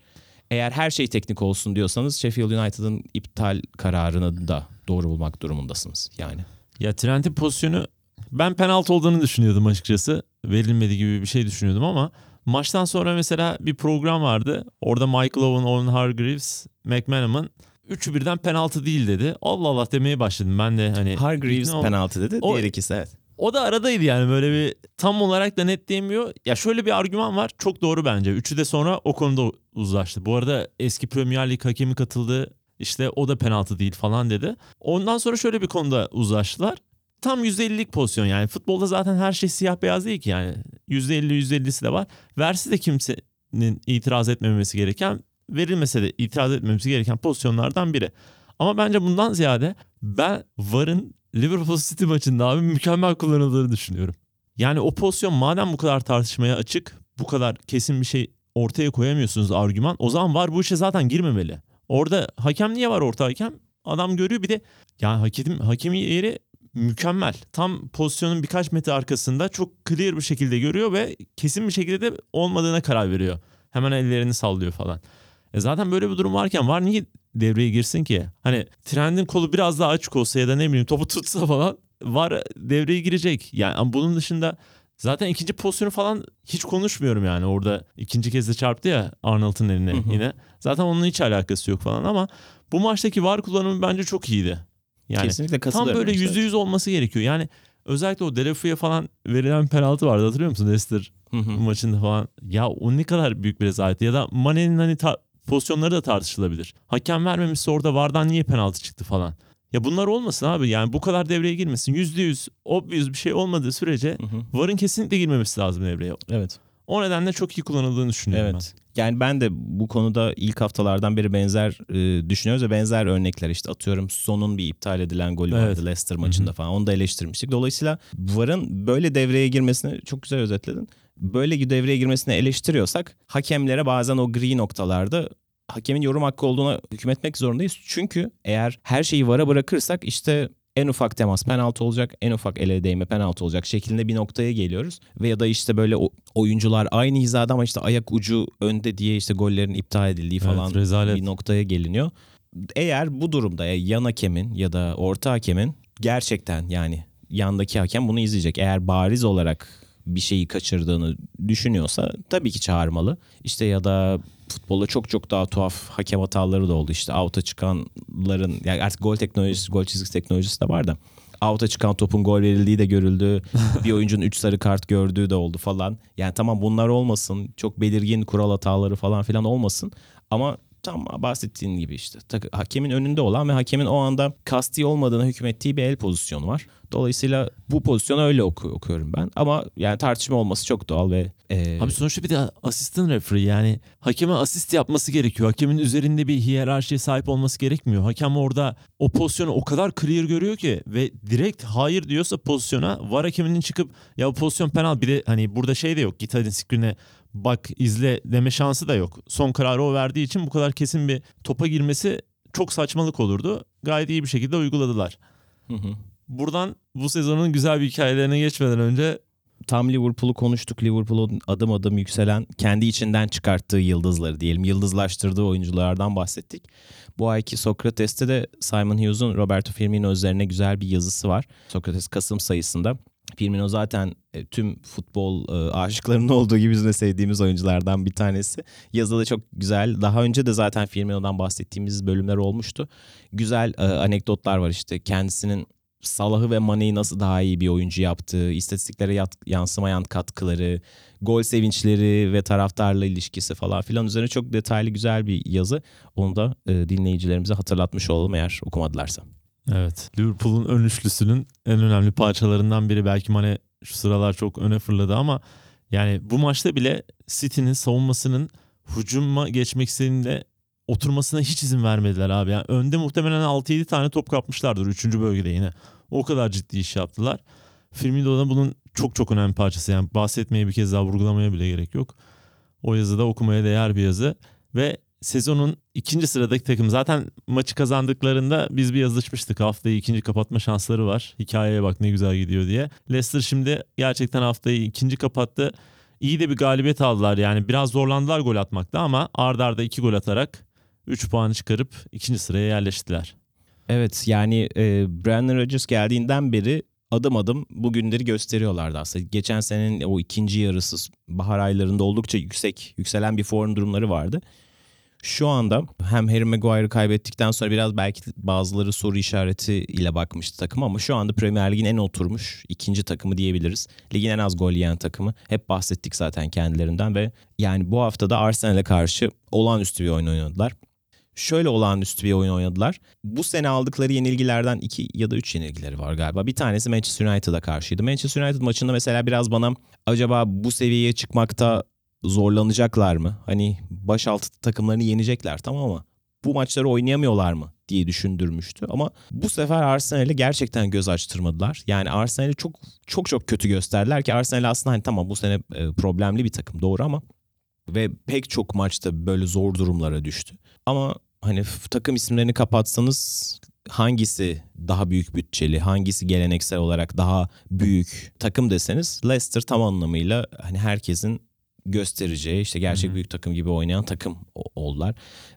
Eğer her şey teknik olsun diyorsanız Sheffield United'ın iptal kararını da doğru bulmak durumundasınız yani. Ya Trent'in pozisyonu ben penaltı olduğunu düşünüyordum açıkçası. Verilmedi gibi bir şey düşünüyordum ama maçtan sonra mesela bir program vardı. Orada Michael Owen, Owen Hargreaves, McManaman üçü birden penaltı değil dedi. Allah Allah demeye başladım ben de hani. Hargreaves ol- penaltı dedi. O- Diğer ikisi evet. O da aradaydı yani böyle bir tam olarak da net diyemiyor. Ya şöyle bir argüman var çok doğru bence. Üçü de sonra o konuda uzlaştı. Bu arada eski Premier Lig hakemi katıldı. İşte o da penaltı değil falan dedi. Ondan sonra şöyle bir konuda uzlaştılar. Tam %50'lik pozisyon yani. Futbolda zaten her şey siyah beyaz değil ki yani. %50 %50'si de var. Versi de kimsenin itiraz etmemesi gereken, verilmese de itiraz etmemesi gereken pozisyonlardan biri. Ama bence bundan ziyade ben VAR'ın Liverpool City maçında abi mükemmel kullanıldığını düşünüyorum. Yani o pozisyon madem bu kadar tartışmaya açık, bu kadar kesin bir şey ortaya koyamıyorsunuz argüman. O zaman var bu işe zaten girmemeli. Orada hakem niye var orta hakem? Adam görüyor bir de yani hakemin, hakemin yeri mükemmel. Tam pozisyonun birkaç metre arkasında çok clear bir şekilde görüyor ve kesin bir şekilde de olmadığına karar veriyor. Hemen ellerini sallıyor falan. E zaten böyle bir durum varken var niye devreye girsin ki? Hani trendin kolu biraz daha açık olsa ya da ne bileyim topu tutsa falan var devreye girecek. Yani bunun dışında zaten ikinci pozisyonu falan hiç konuşmuyorum yani. Orada ikinci kez de çarptı ya Arnold'un eline Hı hı. yine. Zaten onunla hiç alakası yok falan ama bu maçtaki var kullanımı bence çok iyiydi. Yani Kesinlikle tam böyle yüzde yüz olması gerekiyor. Yani özellikle o Delafu'ya falan verilen penaltı vardı hatırlıyor musun Leicester Hı maçında falan. Ya o ne kadar büyük bir rezalet. Ya da Mane'nin hani ta- pozisyonları da tartışılabilir. Hakem vermemişse orada vardan niye penaltı çıktı falan. Ya bunlar olmasın abi. Yani bu kadar devreye girmesin. Yüzde yüz obvious bir şey olmadığı sürece Hı hı. VAR'ın kesinlikle girmemesi lazım devreye. Evet. O nedenle çok iyi kullanıldığını düşünüyorum Evet. Yani ben de bu konuda ilk haftalardan beri benzer e, düşünüyoruz ve benzer örnekler işte atıyorum Son'un bir iptal edilen golü Evet. vardı Leicester maçında falan. Onu da eleştirmiştik. Dolayısıyla VAR'ın böyle devreye girmesini çok güzel özetledin. Böyle devreye girmesini eleştiriyorsak hakemlere bazen o gri noktalarda hakemin yorum hakkı olduğuna hükmetmek zorundayız. Çünkü eğer her şeyi VAR'a bırakırsak işte en ufak temas penaltı olacak, en ufak ele değme penaltı olacak şeklinde bir noktaya geliyoruz. Ve ya da işte böyle oyuncular aynı hizada ama işte ayak ucu önde diye işte gollerin iptal edildiği Evet, falan rezalet. bir noktaya geliniyor. Eğer bu durumda ya yan hakemin ya da orta hakemin gerçekten yani yandaki hakem bunu izleyecek. Eğer bariz olarak bir şeyi kaçırdığını düşünüyorsa tabii ki çağırmalı. İşte ya da futbolda çok çok daha tuhaf hakem hataları da oldu. İşte out'a çıkanların yani artık gol teknolojisi, gol çizgisi teknolojisi de var da out'a çıkan topun gol verildiği de görüldü. bir oyuncunun 3 sarı kart gördüğü de oldu falan. Yani tamam bunlar olmasın. Çok belirgin kural hataları falan filan olmasın. Ama tam bahsettiğin gibi işte hakemin önünde olan ve hakemin o anda kasti olmadığına hükmettiği bir el pozisyonu var. Dolayısıyla bu pozisyonu öyle oku- okuyorum ben. Ama yani tartışma olması çok doğal ve e, Abi sonuçta bir de asistan referee yani hakeme asist yapması gerekiyor. Hakemin üzerinde bir hiyerarşiye sahip olması gerekmiyor. Hakem orada o pozisyonu o kadar clear görüyor ki ve direkt hayır diyorsa pozisyona var hakeminin çıkıp ya bu pozisyon penal bir de hani burada şey de yok git hadi screen'e bak izle deme şansı da yok. Son kararı o verdiği için bu kadar kesin bir topa girmesi çok saçmalık olurdu. Gayet iyi bir şekilde uyguladılar. Hı hı. Buradan bu sezonun güzel bir hikayelerine geçmeden önce tam Liverpool'u konuştuk. Liverpool'un adım adım yükselen kendi içinden çıkarttığı yıldızları diyelim. Yıldızlaştırdığı oyunculardan bahsettik. Bu ayki Sokrates'te de Simon Hughes'un Roberto Firmino üzerine güzel bir yazısı var. Sokrates Kasım sayısında. Firmino zaten e, tüm futbol e, aşıklarının olduğu gibi bizim de sevdiğimiz oyunculardan bir tanesi. Yazıda da çok güzel. Daha önce de zaten Firmino'dan bahsettiğimiz bölümler olmuştu. Güzel e, anekdotlar var işte. Kendisinin Salah'ı ve Mane'yi nasıl daha iyi bir oyuncu yaptığı, istatistiklere yansımayan katkıları, gol sevinçleri ve taraftarla ilişkisi falan filan üzerine çok detaylı güzel bir yazı. Onu da e, dinleyicilerimize hatırlatmış olalım eğer okumadılarsa. Evet. Liverpool'un ön üçlüsünün en önemli parçalarından biri. Belki Mane şu sıralar çok öne fırladı ama yani bu maçta bile City'nin savunmasının hücuma geçmek istediğinde oturmasına hiç izin vermediler abi. Yani önde muhtemelen 6-7 tane top kapmışlardır 3. bölgede yine. O kadar ciddi iş yaptılar. Firmino da bunun çok çok önemli parçası. Yani bahsetmeye bir kez daha vurgulamaya bile gerek yok. O yazıda okumaya değer bir yazı. Ve sezonun ikinci sıradaki takım zaten maçı kazandıklarında biz bir yazışmıştık. Haftayı ikinci kapatma şansları var. Hikayeye bak ne güzel gidiyor diye. Leicester şimdi gerçekten haftayı ikinci kapattı. İyi de bir galibiyet aldılar. Yani biraz zorlandılar gol atmakta ama ardarda arda iki gol atarak 3 puanı çıkarıp ikinci sıraya yerleştiler. Evet yani e, Brandon Rodgers geldiğinden beri adım adım bu günleri gösteriyorlardı aslında. Geçen senenin o ikinci yarısı bahar aylarında oldukça yüksek, yükselen bir form durumları vardı. Şu anda hem Harry Maguire'ı kaybettikten sonra biraz belki bazıları soru işareti ile bakmıştı takım ama şu anda Premier Lig'in en oturmuş ikinci takımı diyebiliriz. Ligin en az gol yiyen takımı. Hep bahsettik zaten kendilerinden ve yani bu hafta da Arsenal'e karşı olağanüstü bir oyun oynadılar şöyle olağanüstü bir oyun oynadılar. Bu sene aldıkları yenilgilerden iki ya da üç yenilgileri var galiba. Bir tanesi Manchester United'a karşıydı. Manchester United maçında mesela biraz bana acaba bu seviyeye çıkmakta zorlanacaklar mı? Hani baş altı takımlarını yenecekler tamam ama bu maçları oynayamıyorlar mı diye düşündürmüştü. Ama bu sefer Arsenal'e gerçekten göz açtırmadılar. Yani Arsenal'i çok çok çok kötü gösterdiler ki Arsenal aslında hani tamam bu sene e, problemli bir takım doğru ama ve pek çok maçta böyle zor durumlara düştü. Ama hani takım isimlerini kapatsanız hangisi daha büyük bütçeli, hangisi geleneksel olarak daha büyük takım deseniz Leicester tam anlamıyla hani herkesin göstereceği işte gerçek Hı-hı. büyük takım gibi oynayan takım oldular.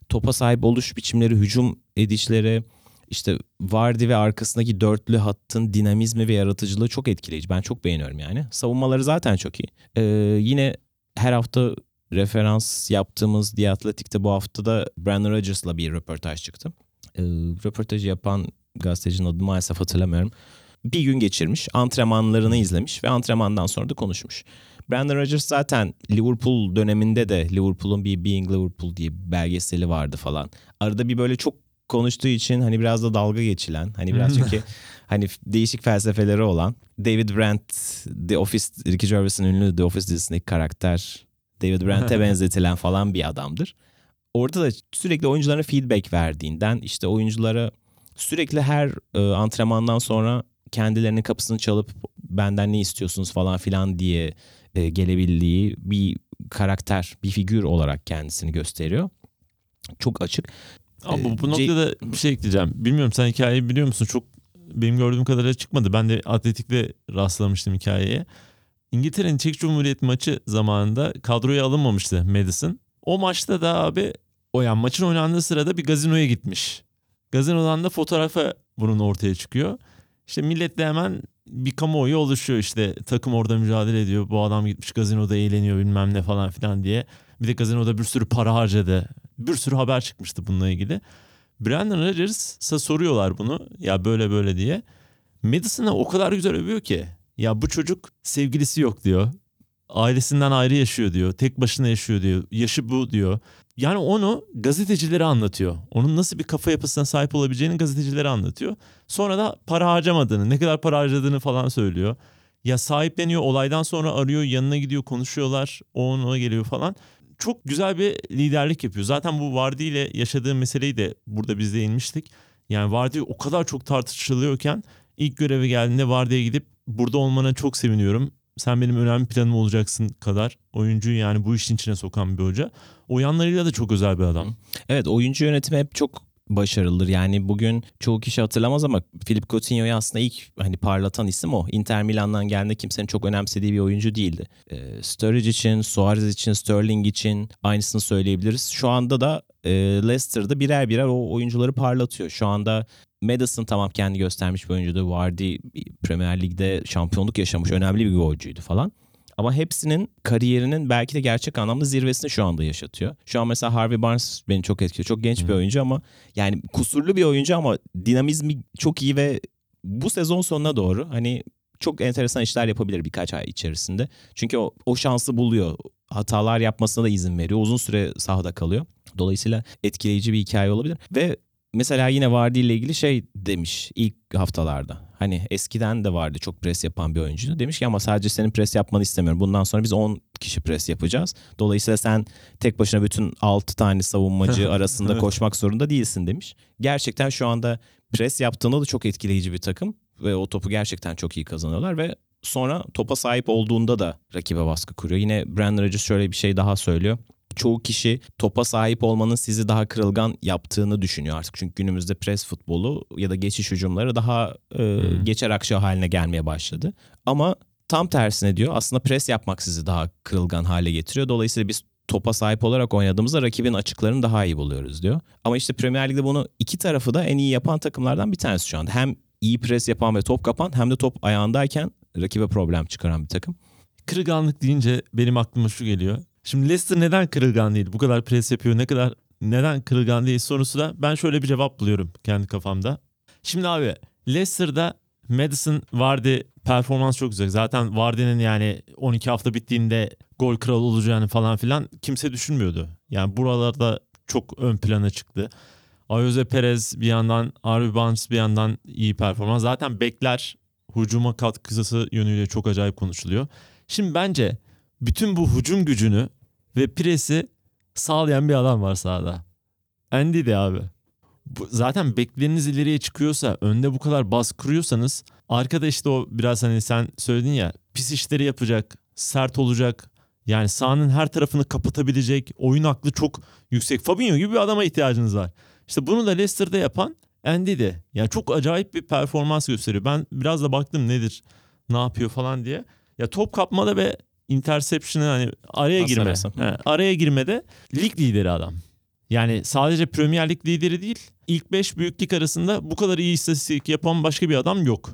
Topa sahip oluş biçimleri, hücum edişleri, işte Vardy ve arkasındaki dörtlü hattın dinamizmi ve yaratıcılığı çok etkileyici. Ben çok beğeniyorum yani. Savunmaları zaten çok iyi. Ee, yine her hafta referans yaptığımız The Athletic'te bu hafta da Brandon Rodgers'la bir röportaj çıktı. Ee, röportajı yapan gazetecinin adını maalesef hatırlamıyorum. Bir gün geçirmiş, antrenmanlarını izlemiş ve antrenmandan sonra da konuşmuş. Brandon Rodgers zaten Liverpool döneminde de Liverpool'un bir Being Liverpool diye bir belgeseli vardı falan. Arada bir böyle çok konuştuğu için hani biraz da dalga geçilen hani biraz çünkü hani değişik felsefeleri olan David Brent The Office Ricky Gervais'in ünlü The Office dizisindeki karakter David Brent'e benzetilen falan bir adamdır. Orada da sürekli oyunculara feedback verdiğinden işte oyunculara sürekli her e, antrenmandan sonra kendilerinin kapısını çalıp benden ne istiyorsunuz falan filan diye e, gelebildiği bir karakter, bir figür olarak kendisini gösteriyor. Çok açık. Ama bu, bu C- noktada bir şey ekleyeceğim. Bilmiyorum sen hikayeyi biliyor musun? Çok benim gördüğüm kadarıyla çıkmadı. Ben de atletikte rastlamıştım hikayeye. İngiltere'nin Çek Cumhuriyeti maçı zamanında kadroya alınmamıştı Madison. O maçta da abi o yani maçın oynandığı sırada bir gazinoya gitmiş. Gazinodan da fotoğrafa bunun ortaya çıkıyor. İşte millet de hemen bir kamuoyu oluşuyor işte takım orada mücadele ediyor. Bu adam gitmiş gazinoda eğleniyor bilmem ne falan filan diye. Bir de gazinoda bir sürü para harcadı. Bir sürü haber çıkmıştı bununla ilgili. Brandon Rodgers'a soruyorlar bunu ya böyle böyle diye. Madison'a o kadar güzel övüyor ki. Ya bu çocuk sevgilisi yok diyor. Ailesinden ayrı yaşıyor diyor. Tek başına yaşıyor diyor. Yaşı bu diyor. Yani onu gazetecilere anlatıyor. Onun nasıl bir kafa yapısına sahip olabileceğini gazetecilere anlatıyor. Sonra da para harcamadığını, ne kadar para harcadığını falan söylüyor. Ya sahipleniyor, olaydan sonra arıyor, yanına gidiyor, konuşuyorlar. O ona geliyor falan. Çok güzel bir liderlik yapıyor. Zaten bu Vardy ile yaşadığı meseleyi de burada biz değinmiştik. Yani Vardy o kadar çok tartışılıyorken ilk göreve geldiğinde Vardy'ye gidip burada olmana çok seviniyorum. Sen benim önemli planım olacaksın kadar oyuncuyu yani bu işin içine sokan bir hoca. O yanlarıyla da çok özel bir adam. Evet oyuncu yönetimi hep çok başarılıdır. Yani bugün çoğu kişi hatırlamaz ama Philip Coutinho'yu aslında ilk hani parlatan isim o. Inter Milan'dan geldiğinde kimsenin çok önemsediği bir oyuncu değildi. Ee, Sturridge için, Suarez için, Sterling için aynısını söyleyebiliriz. Şu anda da e, Leicester'da birer birer o oyuncuları parlatıyor. Şu anda Madison tamam kendi göstermiş bir oyuncuydu. Vardy Premier Lig'de şampiyonluk yaşamış önemli bir golcüydü falan. Ama hepsinin kariyerinin belki de gerçek anlamda zirvesini şu anda yaşatıyor. Şu an mesela Harvey Barnes beni çok etkiliyor. Çok genç bir oyuncu ama yani kusurlu bir oyuncu ama dinamizmi çok iyi ve bu sezon sonuna doğru hani çok enteresan işler yapabilir birkaç ay içerisinde. Çünkü o, o şansı buluyor. Hatalar yapmasına da izin veriyor. Uzun süre sahada kalıyor. Dolayısıyla etkileyici bir hikaye olabilir. Ve mesela yine Vardy ile ilgili şey demiş ilk haftalarda. Hani eskiden de vardı çok pres yapan bir oyuncu. Demiş ki ama sadece senin pres yapmanı istemiyorum. Bundan sonra biz 10 kişi pres yapacağız. Dolayısıyla sen tek başına bütün 6 tane savunmacı arasında Evet. koşmak zorunda değilsin demiş. Gerçekten şu anda pres yaptığında da çok etkileyici bir takım. Ve o topu gerçekten çok iyi kazanıyorlar ve sonra topa sahip olduğunda da rakibe baskı kuruyor. Yine Brandon Rodgers şöyle bir şey daha söylüyor çoğu kişi topa sahip olmanın sizi daha kırılgan yaptığını düşünüyor artık. Çünkü günümüzde pres futbolu ya da geçiş hücumları daha e, Hmm. geçer akça haline gelmeye başladı. Ama tam tersine diyor aslında pres yapmak sizi daha kırılgan hale getiriyor. Dolayısıyla biz topa sahip olarak oynadığımızda rakibin açıklarını daha iyi buluyoruz diyor. Ama işte Premier Lig'de bunu iki tarafı da en iyi yapan takımlardan bir tanesi şu anda. Hem iyi pres yapan ve top kapan hem de top ayağındayken rakibe problem çıkaran bir takım. Kırılganlık deyince benim aklıma şu geliyor. Şimdi Leicester neden kırılgan değil? Bu kadar pres yapıyor. Ne kadar neden kırılgan değil sorusu da ben şöyle bir cevap buluyorum kendi kafamda. Şimdi abi Leicester'da Madison Vardy performans çok güzel. Zaten Vardy'nin yani 12 hafta bittiğinde gol kralı olacağını falan filan kimse düşünmüyordu. Yani buralarda çok ön plana çıktı. Ayoze Perez bir yandan, Harvey Barnes bir yandan iyi performans. Zaten bekler hücuma katkısı yönüyle çok acayip konuşuluyor. Şimdi bence bütün bu hücum gücünü ve presi sağlayan bir adam var sahada. Andy de abi. Bu, zaten bekleriniz ileriye çıkıyorsa, önde bu kadar baskı kuruyorsanız arkada işte o biraz hani sen söyledin ya pis işleri yapacak, sert olacak. Yani sahanın her tarafını kapatabilecek, oyun aklı çok yüksek. Fabinho gibi bir adama ihtiyacınız var. İşte bunu da Leicester'da yapan Andy de. Yani çok acayip bir performans gösteriyor. Ben biraz da baktım nedir, ne yapıyor falan diye. Ya top kapmada ve interception'ı hani araya Pas girme. He, araya girmede lig lideri adam. Yani sadece Premier Lig lideri değil, ilk 5 büyük lig arasında bu kadar iyi istatistik yapan başka bir adam yok.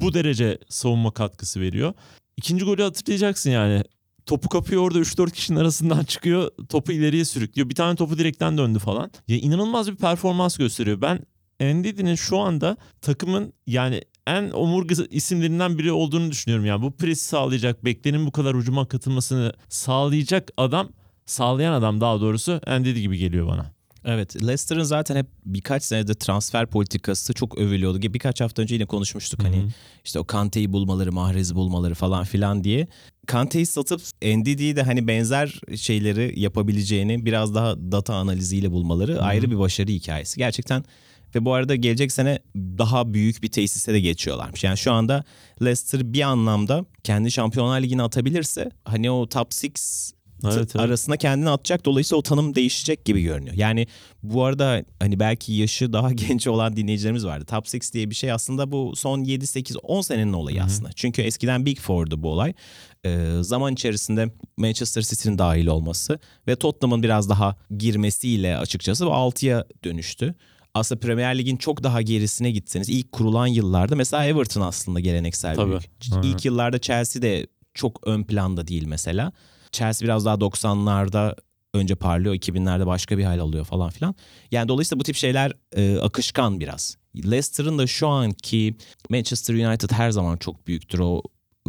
Bu derece savunma katkısı veriyor. İkinci golü hatırlayacaksın yani. Topu kapıyor orada 3-4 kişinin arasından çıkıyor. Topu ileriye sürüklüyor. Bir tane topu direkten döndü falan. Ya inanılmaz bir performans gösteriyor. Ben Ndidi'nin şu anda takımın yani en omurga isimlerinden biri olduğunu düşünüyorum. Yani bu presi sağlayacak, beklerin bu kadar ucuma katılmasını sağlayacak adam, sağlayan adam daha doğrusu Ndidi gibi geliyor bana. Evet Leicester'ın zaten hep birkaç senede transfer politikası çok övülüyordu. Birkaç hafta önce yine konuşmuştuk hani işte o Kante'yi bulmaları, Mahrez'i bulmaları falan filan diye. Kante'yi satıp Ndidi'yi de hani benzer şeyleri yapabileceğini biraz daha data analiziyle bulmaları ayrı bir başarı hikayesi. Gerçekten ve bu arada gelecek sene daha büyük bir tesise de geçiyorlarmış. Yani şu anda Leicester bir anlamda kendi Şampiyonlar Ligi'ne atabilirse hani o top 6 Evet, evet. arasına kendini atacak. Dolayısıyla o tanım değişecek gibi görünüyor. Yani bu arada hani belki yaşı daha genç olan dinleyicilerimiz vardı. Top 6 diye bir şey aslında bu son 7 8 10 senenin olayı aslında. Çünkü eskiden Big Four'du bu olay. Ee, zaman içerisinde Manchester City'nin dahil olması ve Tottenham'ın biraz daha girmesiyle açıkçası bu 6'ya dönüştü. Aslında Premier Lig'in çok daha gerisine gitseniz ilk kurulan yıllarda mesela Everton aslında geleneksel Tabii. büyük. Aynen. İlk yıllarda Chelsea de çok ön planda değil mesela. Chelsea biraz daha 90'larda önce parlıyor, 2000'lerde başka bir hal alıyor falan filan. Yani dolayısıyla bu tip şeyler e, akışkan biraz. Leicester'ın da şu anki Manchester United her zaman çok büyüktür. O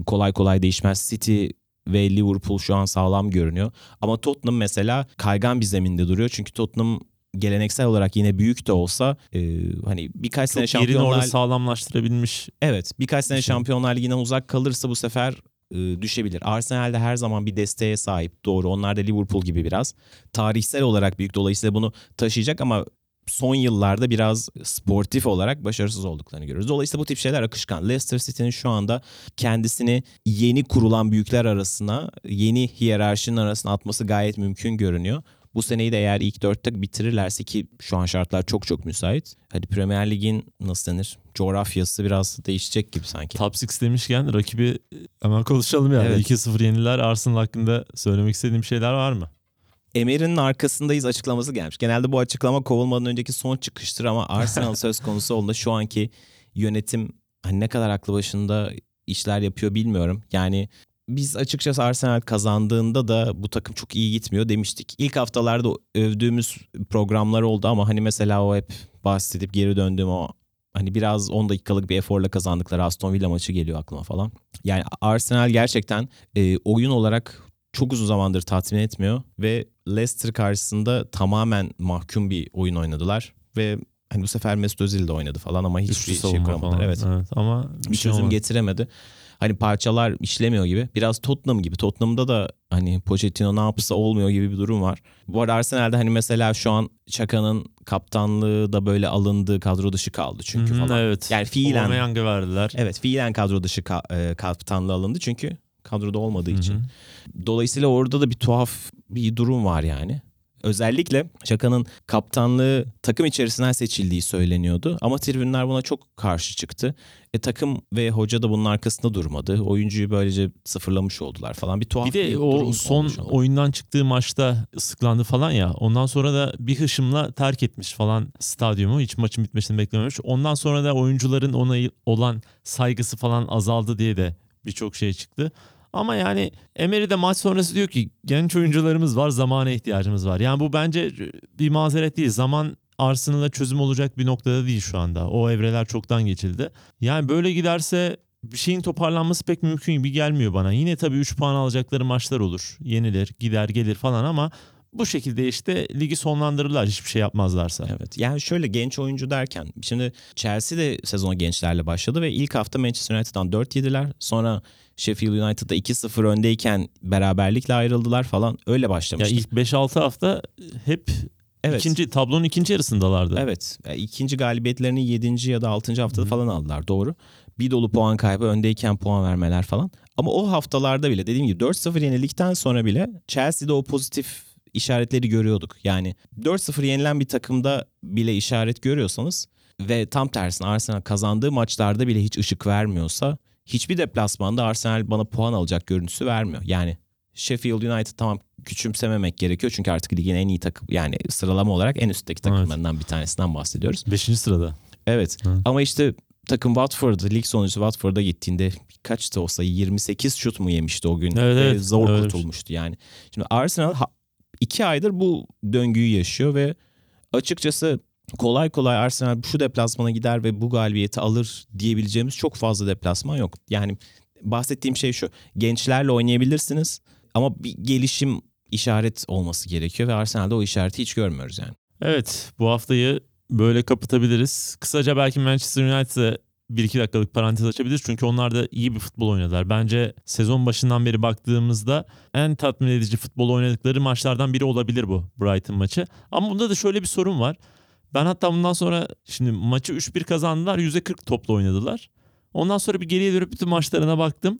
kolay kolay değişmez. City ve Liverpool şu an sağlam görünüyor. Ama Tottenham mesela kaygan bir zeminde duruyor. Çünkü Tottenham geleneksel olarak yine büyük de olsa e, hani birkaç sene Çok yerini orada şampiyonlar sağlamlaştırabilmiş. Evet birkaç sene şey. Şampiyonlar Ligi'nden uzak kalırsa bu sefer e, düşebilir. Arsenal de her zaman bir desteğe sahip. Doğru onlar da Liverpool gibi biraz. Tarihsel olarak büyük dolayısıyla bunu taşıyacak ama son yıllarda biraz sportif olarak başarısız olduklarını görüyoruz. Dolayısıyla bu tip şeyler akışkan. Leicester City'nin şu anda kendisini yeni kurulan büyükler arasına, yeni hiyerarşinin arasına atması gayet mümkün görünüyor. Bu seneyi de eğer ilk dörtte bitirirlerse ki şu an şartlar çok çok müsait. Hadi Premier Lig'in nasıl denir? Coğrafyası biraz değişecek gibi sanki. Top 6 demişken rakibi hemen konuşalım yani. Evet. 2-0 yeniler Arsenal hakkında söylemek istediğim şeyler var mı? Emir'in arkasındayız açıklaması gelmiş. Genelde bu açıklama kovulmadan önceki son çıkıştır ama Arsenal söz konusu olduğunda şu anki yönetim hani ne kadar aklı başında işler yapıyor bilmiyorum. Yani biz açıkçası Arsenal kazandığında da bu takım çok iyi gitmiyor demiştik. İlk haftalarda övdüğümüz programlar oldu ama hani mesela o hep bahsedip geri döndüğüm o hani biraz 10 dakikalık bir eforla kazandıkları Aston Villa maçı geliyor aklıma falan. Yani Arsenal gerçekten e, oyun olarak çok uzun zamandır tatmin etmiyor ve Leicester karşısında tamamen mahkum bir oyun oynadılar ve hani bu sefer Mesut Özil de oynadı falan ama hiçbir şey kuramadılar. falan. Evet. evet. Ama Bir şey çözüm olmadı. getiremedi. Hani parçalar işlemiyor gibi. Biraz Tottenham gibi. Tottenham'da da hani Pochettino ne yapsa olmuyor gibi bir durum var. Bu arada Arsenal'de hani mesela şu an Çaka'nın kaptanlığı da böyle alındığı kadro dışı kaldı çünkü Hı hı, falan. Evet. Yani fiilen Aubameyang'ı verdiler. Evet fiilen kadro dışı ka- e, kaptanlığı alındı çünkü kadroda olmadığı Hı hı. için. Dolayısıyla orada da bir tuhaf bir durum var yani. Özellikle Çaka'nın kaptanlığı takım içerisinden seçildiği söyleniyordu. Ama tribünler buna çok karşı çıktı. E, takım ve hoca da bunun arkasında durmadı. Oyuncuyu böylece sıfırlamış oldular falan. Bir tuhaf Bir de durum o son oyundan çıktığı maçta ıslıklandı falan ya. Ondan sonra da bir hışımla terk etmiş falan stadyumu. Hiç maçın bitmesini beklememiş. Ondan sonra da oyuncuların ona olan saygısı falan azaldı diye de birçok şey çıktı. Ama yani Emery de maç sonrası diyor ki genç oyuncularımız var zamana ihtiyacımız var. Yani bu bence bir mazeret değil. Zaman Arsenal'a çözüm olacak bir noktada değil şu anda. O evreler çoktan geçildi. Yani böyle giderse bir şeyin toparlanması pek mümkün gibi gelmiyor bana. Yine tabii 3 puan alacakları maçlar olur. Yenilir, gider, gelir falan ama bu şekilde işte ligi sonlandırırlar hiçbir şey yapmazlarsa. Evet. Yani şöyle genç oyuncu derken şimdi Chelsea de sezona gençlerle başladı ve ilk hafta Manchester United'dan 4 yediler. Sonra Sheffield United'da 2-0 öndeyken beraberlikle ayrıldılar falan. Öyle Ya başlamıştı. ilk 5-6 hafta hep evet. ikinci tablonun ikinci yarısındalardı. Evet. Yani ikinci galibiyetlerini 7. ya da 6. haftada Hı. falan aldılar. Doğru. Bir dolu puan kaybı, öndeyken puan vermeler falan. Ama o haftalarda bile dediğim gibi 4-0 yenildikten sonra bile Chelsea'de o pozitif işaretleri görüyorduk. Yani 4-0 yenilen bir takımda bile işaret görüyorsanız ve tam tersine Arsenal kazandığı maçlarda bile hiç ışık vermiyorsa hiçbir deplasmanda Arsenal bana puan alacak görüntüsü vermiyor. Yani Sheffield United tamam küçümsememek gerekiyor çünkü artık ligin en iyi takım yani sıralama olarak en üstteki Evet. takımlarından bir tanesinden bahsediyoruz. Beşinci sırada. Evet Hı. ama işte takım Watford, lig sonuncusu Watford'a gittiğinde kaç da olsa 28 şut mu yemişti o gün? Evet, Ve evet. Zor Öyle bir kurtulmuştu yani. Şimdi Arsenal iki aydır bu döngüyü yaşıyor ve açıkçası kolay kolay Arsenal şu deplasmana gider ve bu galibiyeti alır diyebileceğimiz çok fazla deplasman yok. Yani bahsettiğim şey şu. Gençlerle oynayabilirsiniz ama bir gelişim işaret olması gerekiyor ve Arsenal'de o işareti hiç görmüyoruz yani. Evet bu haftayı böyle kapatabiliriz. Kısaca belki Manchester United'e bir iki dakikalık parantez açabiliriz. Çünkü onlar da iyi bir futbol oynadılar. Bence sezon başından beri baktığımızda en tatmin edici futbol oynadıkları maçlardan biri olabilir bu Brighton maçı. Ama bunda da şöyle bir sorun var. Ben hatta bundan sonra şimdi maçı 3-1 kazandılar. %40 topla oynadılar. Ondan sonra bir geriye dönüp bütün maçlarına baktım.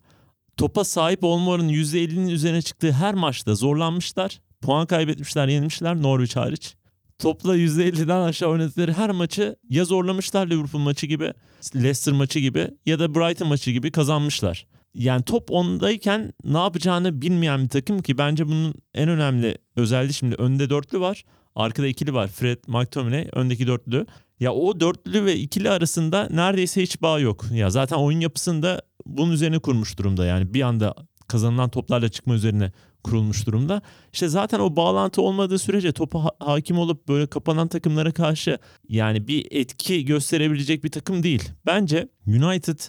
Topa sahip olma oranı %50'nin üzerine çıktığı her maçta zorlanmışlar. Puan kaybetmişler, yenilmişler Norwich hariç. Topla %50'den aşağı oynadıkları her maçı ya zorlamışlar Liverpool maçı gibi, Leicester maçı gibi ya da Brighton maçı gibi kazanmışlar. yani top ondayken ne yapacağını bilmeyen bir takım ki bence bunun en önemli özelliği şimdi önde dörtlü var. Arkada ikili var. Fred, McTominay öndeki dörtlü. Ya o dörtlü ve ikili arasında neredeyse hiç bağ yok. Ya zaten oyun yapısında bunun üzerine kurmuş durumda. Yani bir anda kazanılan toplarla çıkma üzerine kurulmuş durumda. İşte zaten o bağlantı olmadığı sürece topa ha- hakim olup böyle kapanan takımlara karşı yani bir etki gösterebilecek bir takım değil. Bence United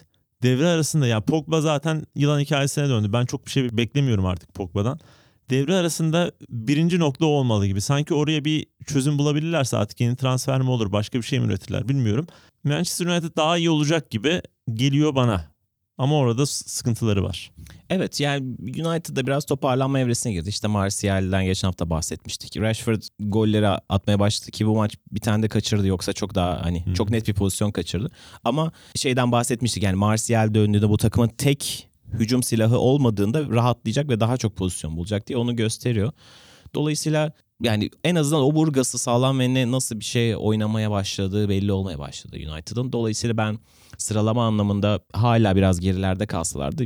devre arasında ya Pogba zaten yılan hikayesine döndü. Ben çok bir şey beklemiyorum artık Pogba'dan. Devre arasında birinci nokta olmalı gibi. Sanki oraya bir çözüm bulabilirlerse artık yeni transfer mi olur başka bir şey mi üretirler bilmiyorum. Manchester United daha iyi olacak gibi geliyor bana. Ama orada sıkıntıları var. Evet yani United'da biraz toparlanma evresine girdi. İşte Martial'den geçen hafta bahsetmiştik. Rashford golleri atmaya başladı ki bu maç bir tane de kaçırdı yoksa çok daha hani Hı. çok net bir pozisyon kaçırdı. Ama şeyden bahsetmiştik yani Martial döndüğünde bu takımın tek hücum silahı olmadığında rahatlayacak ve daha çok pozisyon bulacak diye onu gösteriyor. Dolayısıyla yani en azından oburgası sağlam ve ne nasıl bir şey oynamaya başladığı belli olmaya başladı United'ın. Dolayısıyla ben sıralama anlamında hala biraz gerilerde kalsalardı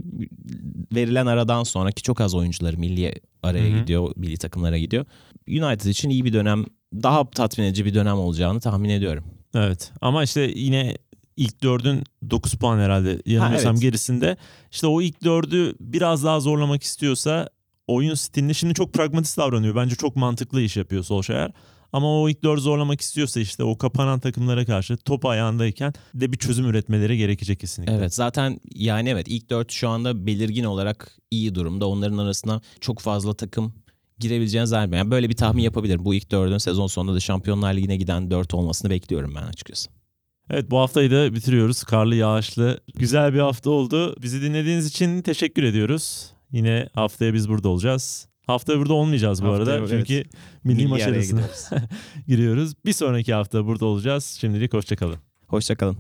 verilen aradan sonraki çok az oyuncuları milli araya Hı hı. gidiyor, milli takımlara gidiyor. United için iyi bir dönem, daha tatmin edici bir dönem olacağını tahmin ediyorum. Evet ama işte yine ilk dördün 9 puan herhalde yanılmıyorsam evet. gerisinde. İşte o ilk dördü biraz daha zorlamak istiyorsa oyun stilini şimdi çok pragmatist davranıyor. Bence çok mantıklı iş yapıyor Solskjaer. Ama o ilk dört zorlamak istiyorsa işte o kapanan takımlara karşı top ayağındayken de bir çözüm üretmeleri gerekecek kesinlikle. Evet zaten yani evet ilk dört şu anda belirgin olarak iyi durumda. Onların arasına çok fazla takım girebileceğini zannetmiyorum. Yani böyle bir tahmin yapabilirim. Bu ilk dördün sezon sonunda da Şampiyonlar Ligi'ne giden dört olmasını bekliyorum ben açıkçası. Evet bu haftayı da bitiriyoruz. Karlı yağışlı güzel bir hafta oldu. Bizi dinlediğiniz için teşekkür ediyoruz. Yine haftaya biz burada olacağız. Haftaya burada olmayacağız bu Haftaya, arada. evet. Çünkü milli, maç arasına giriyoruz. Bir sonraki hafta burada olacağız. Şimdilik hoşçakalın. Hoşçakalın.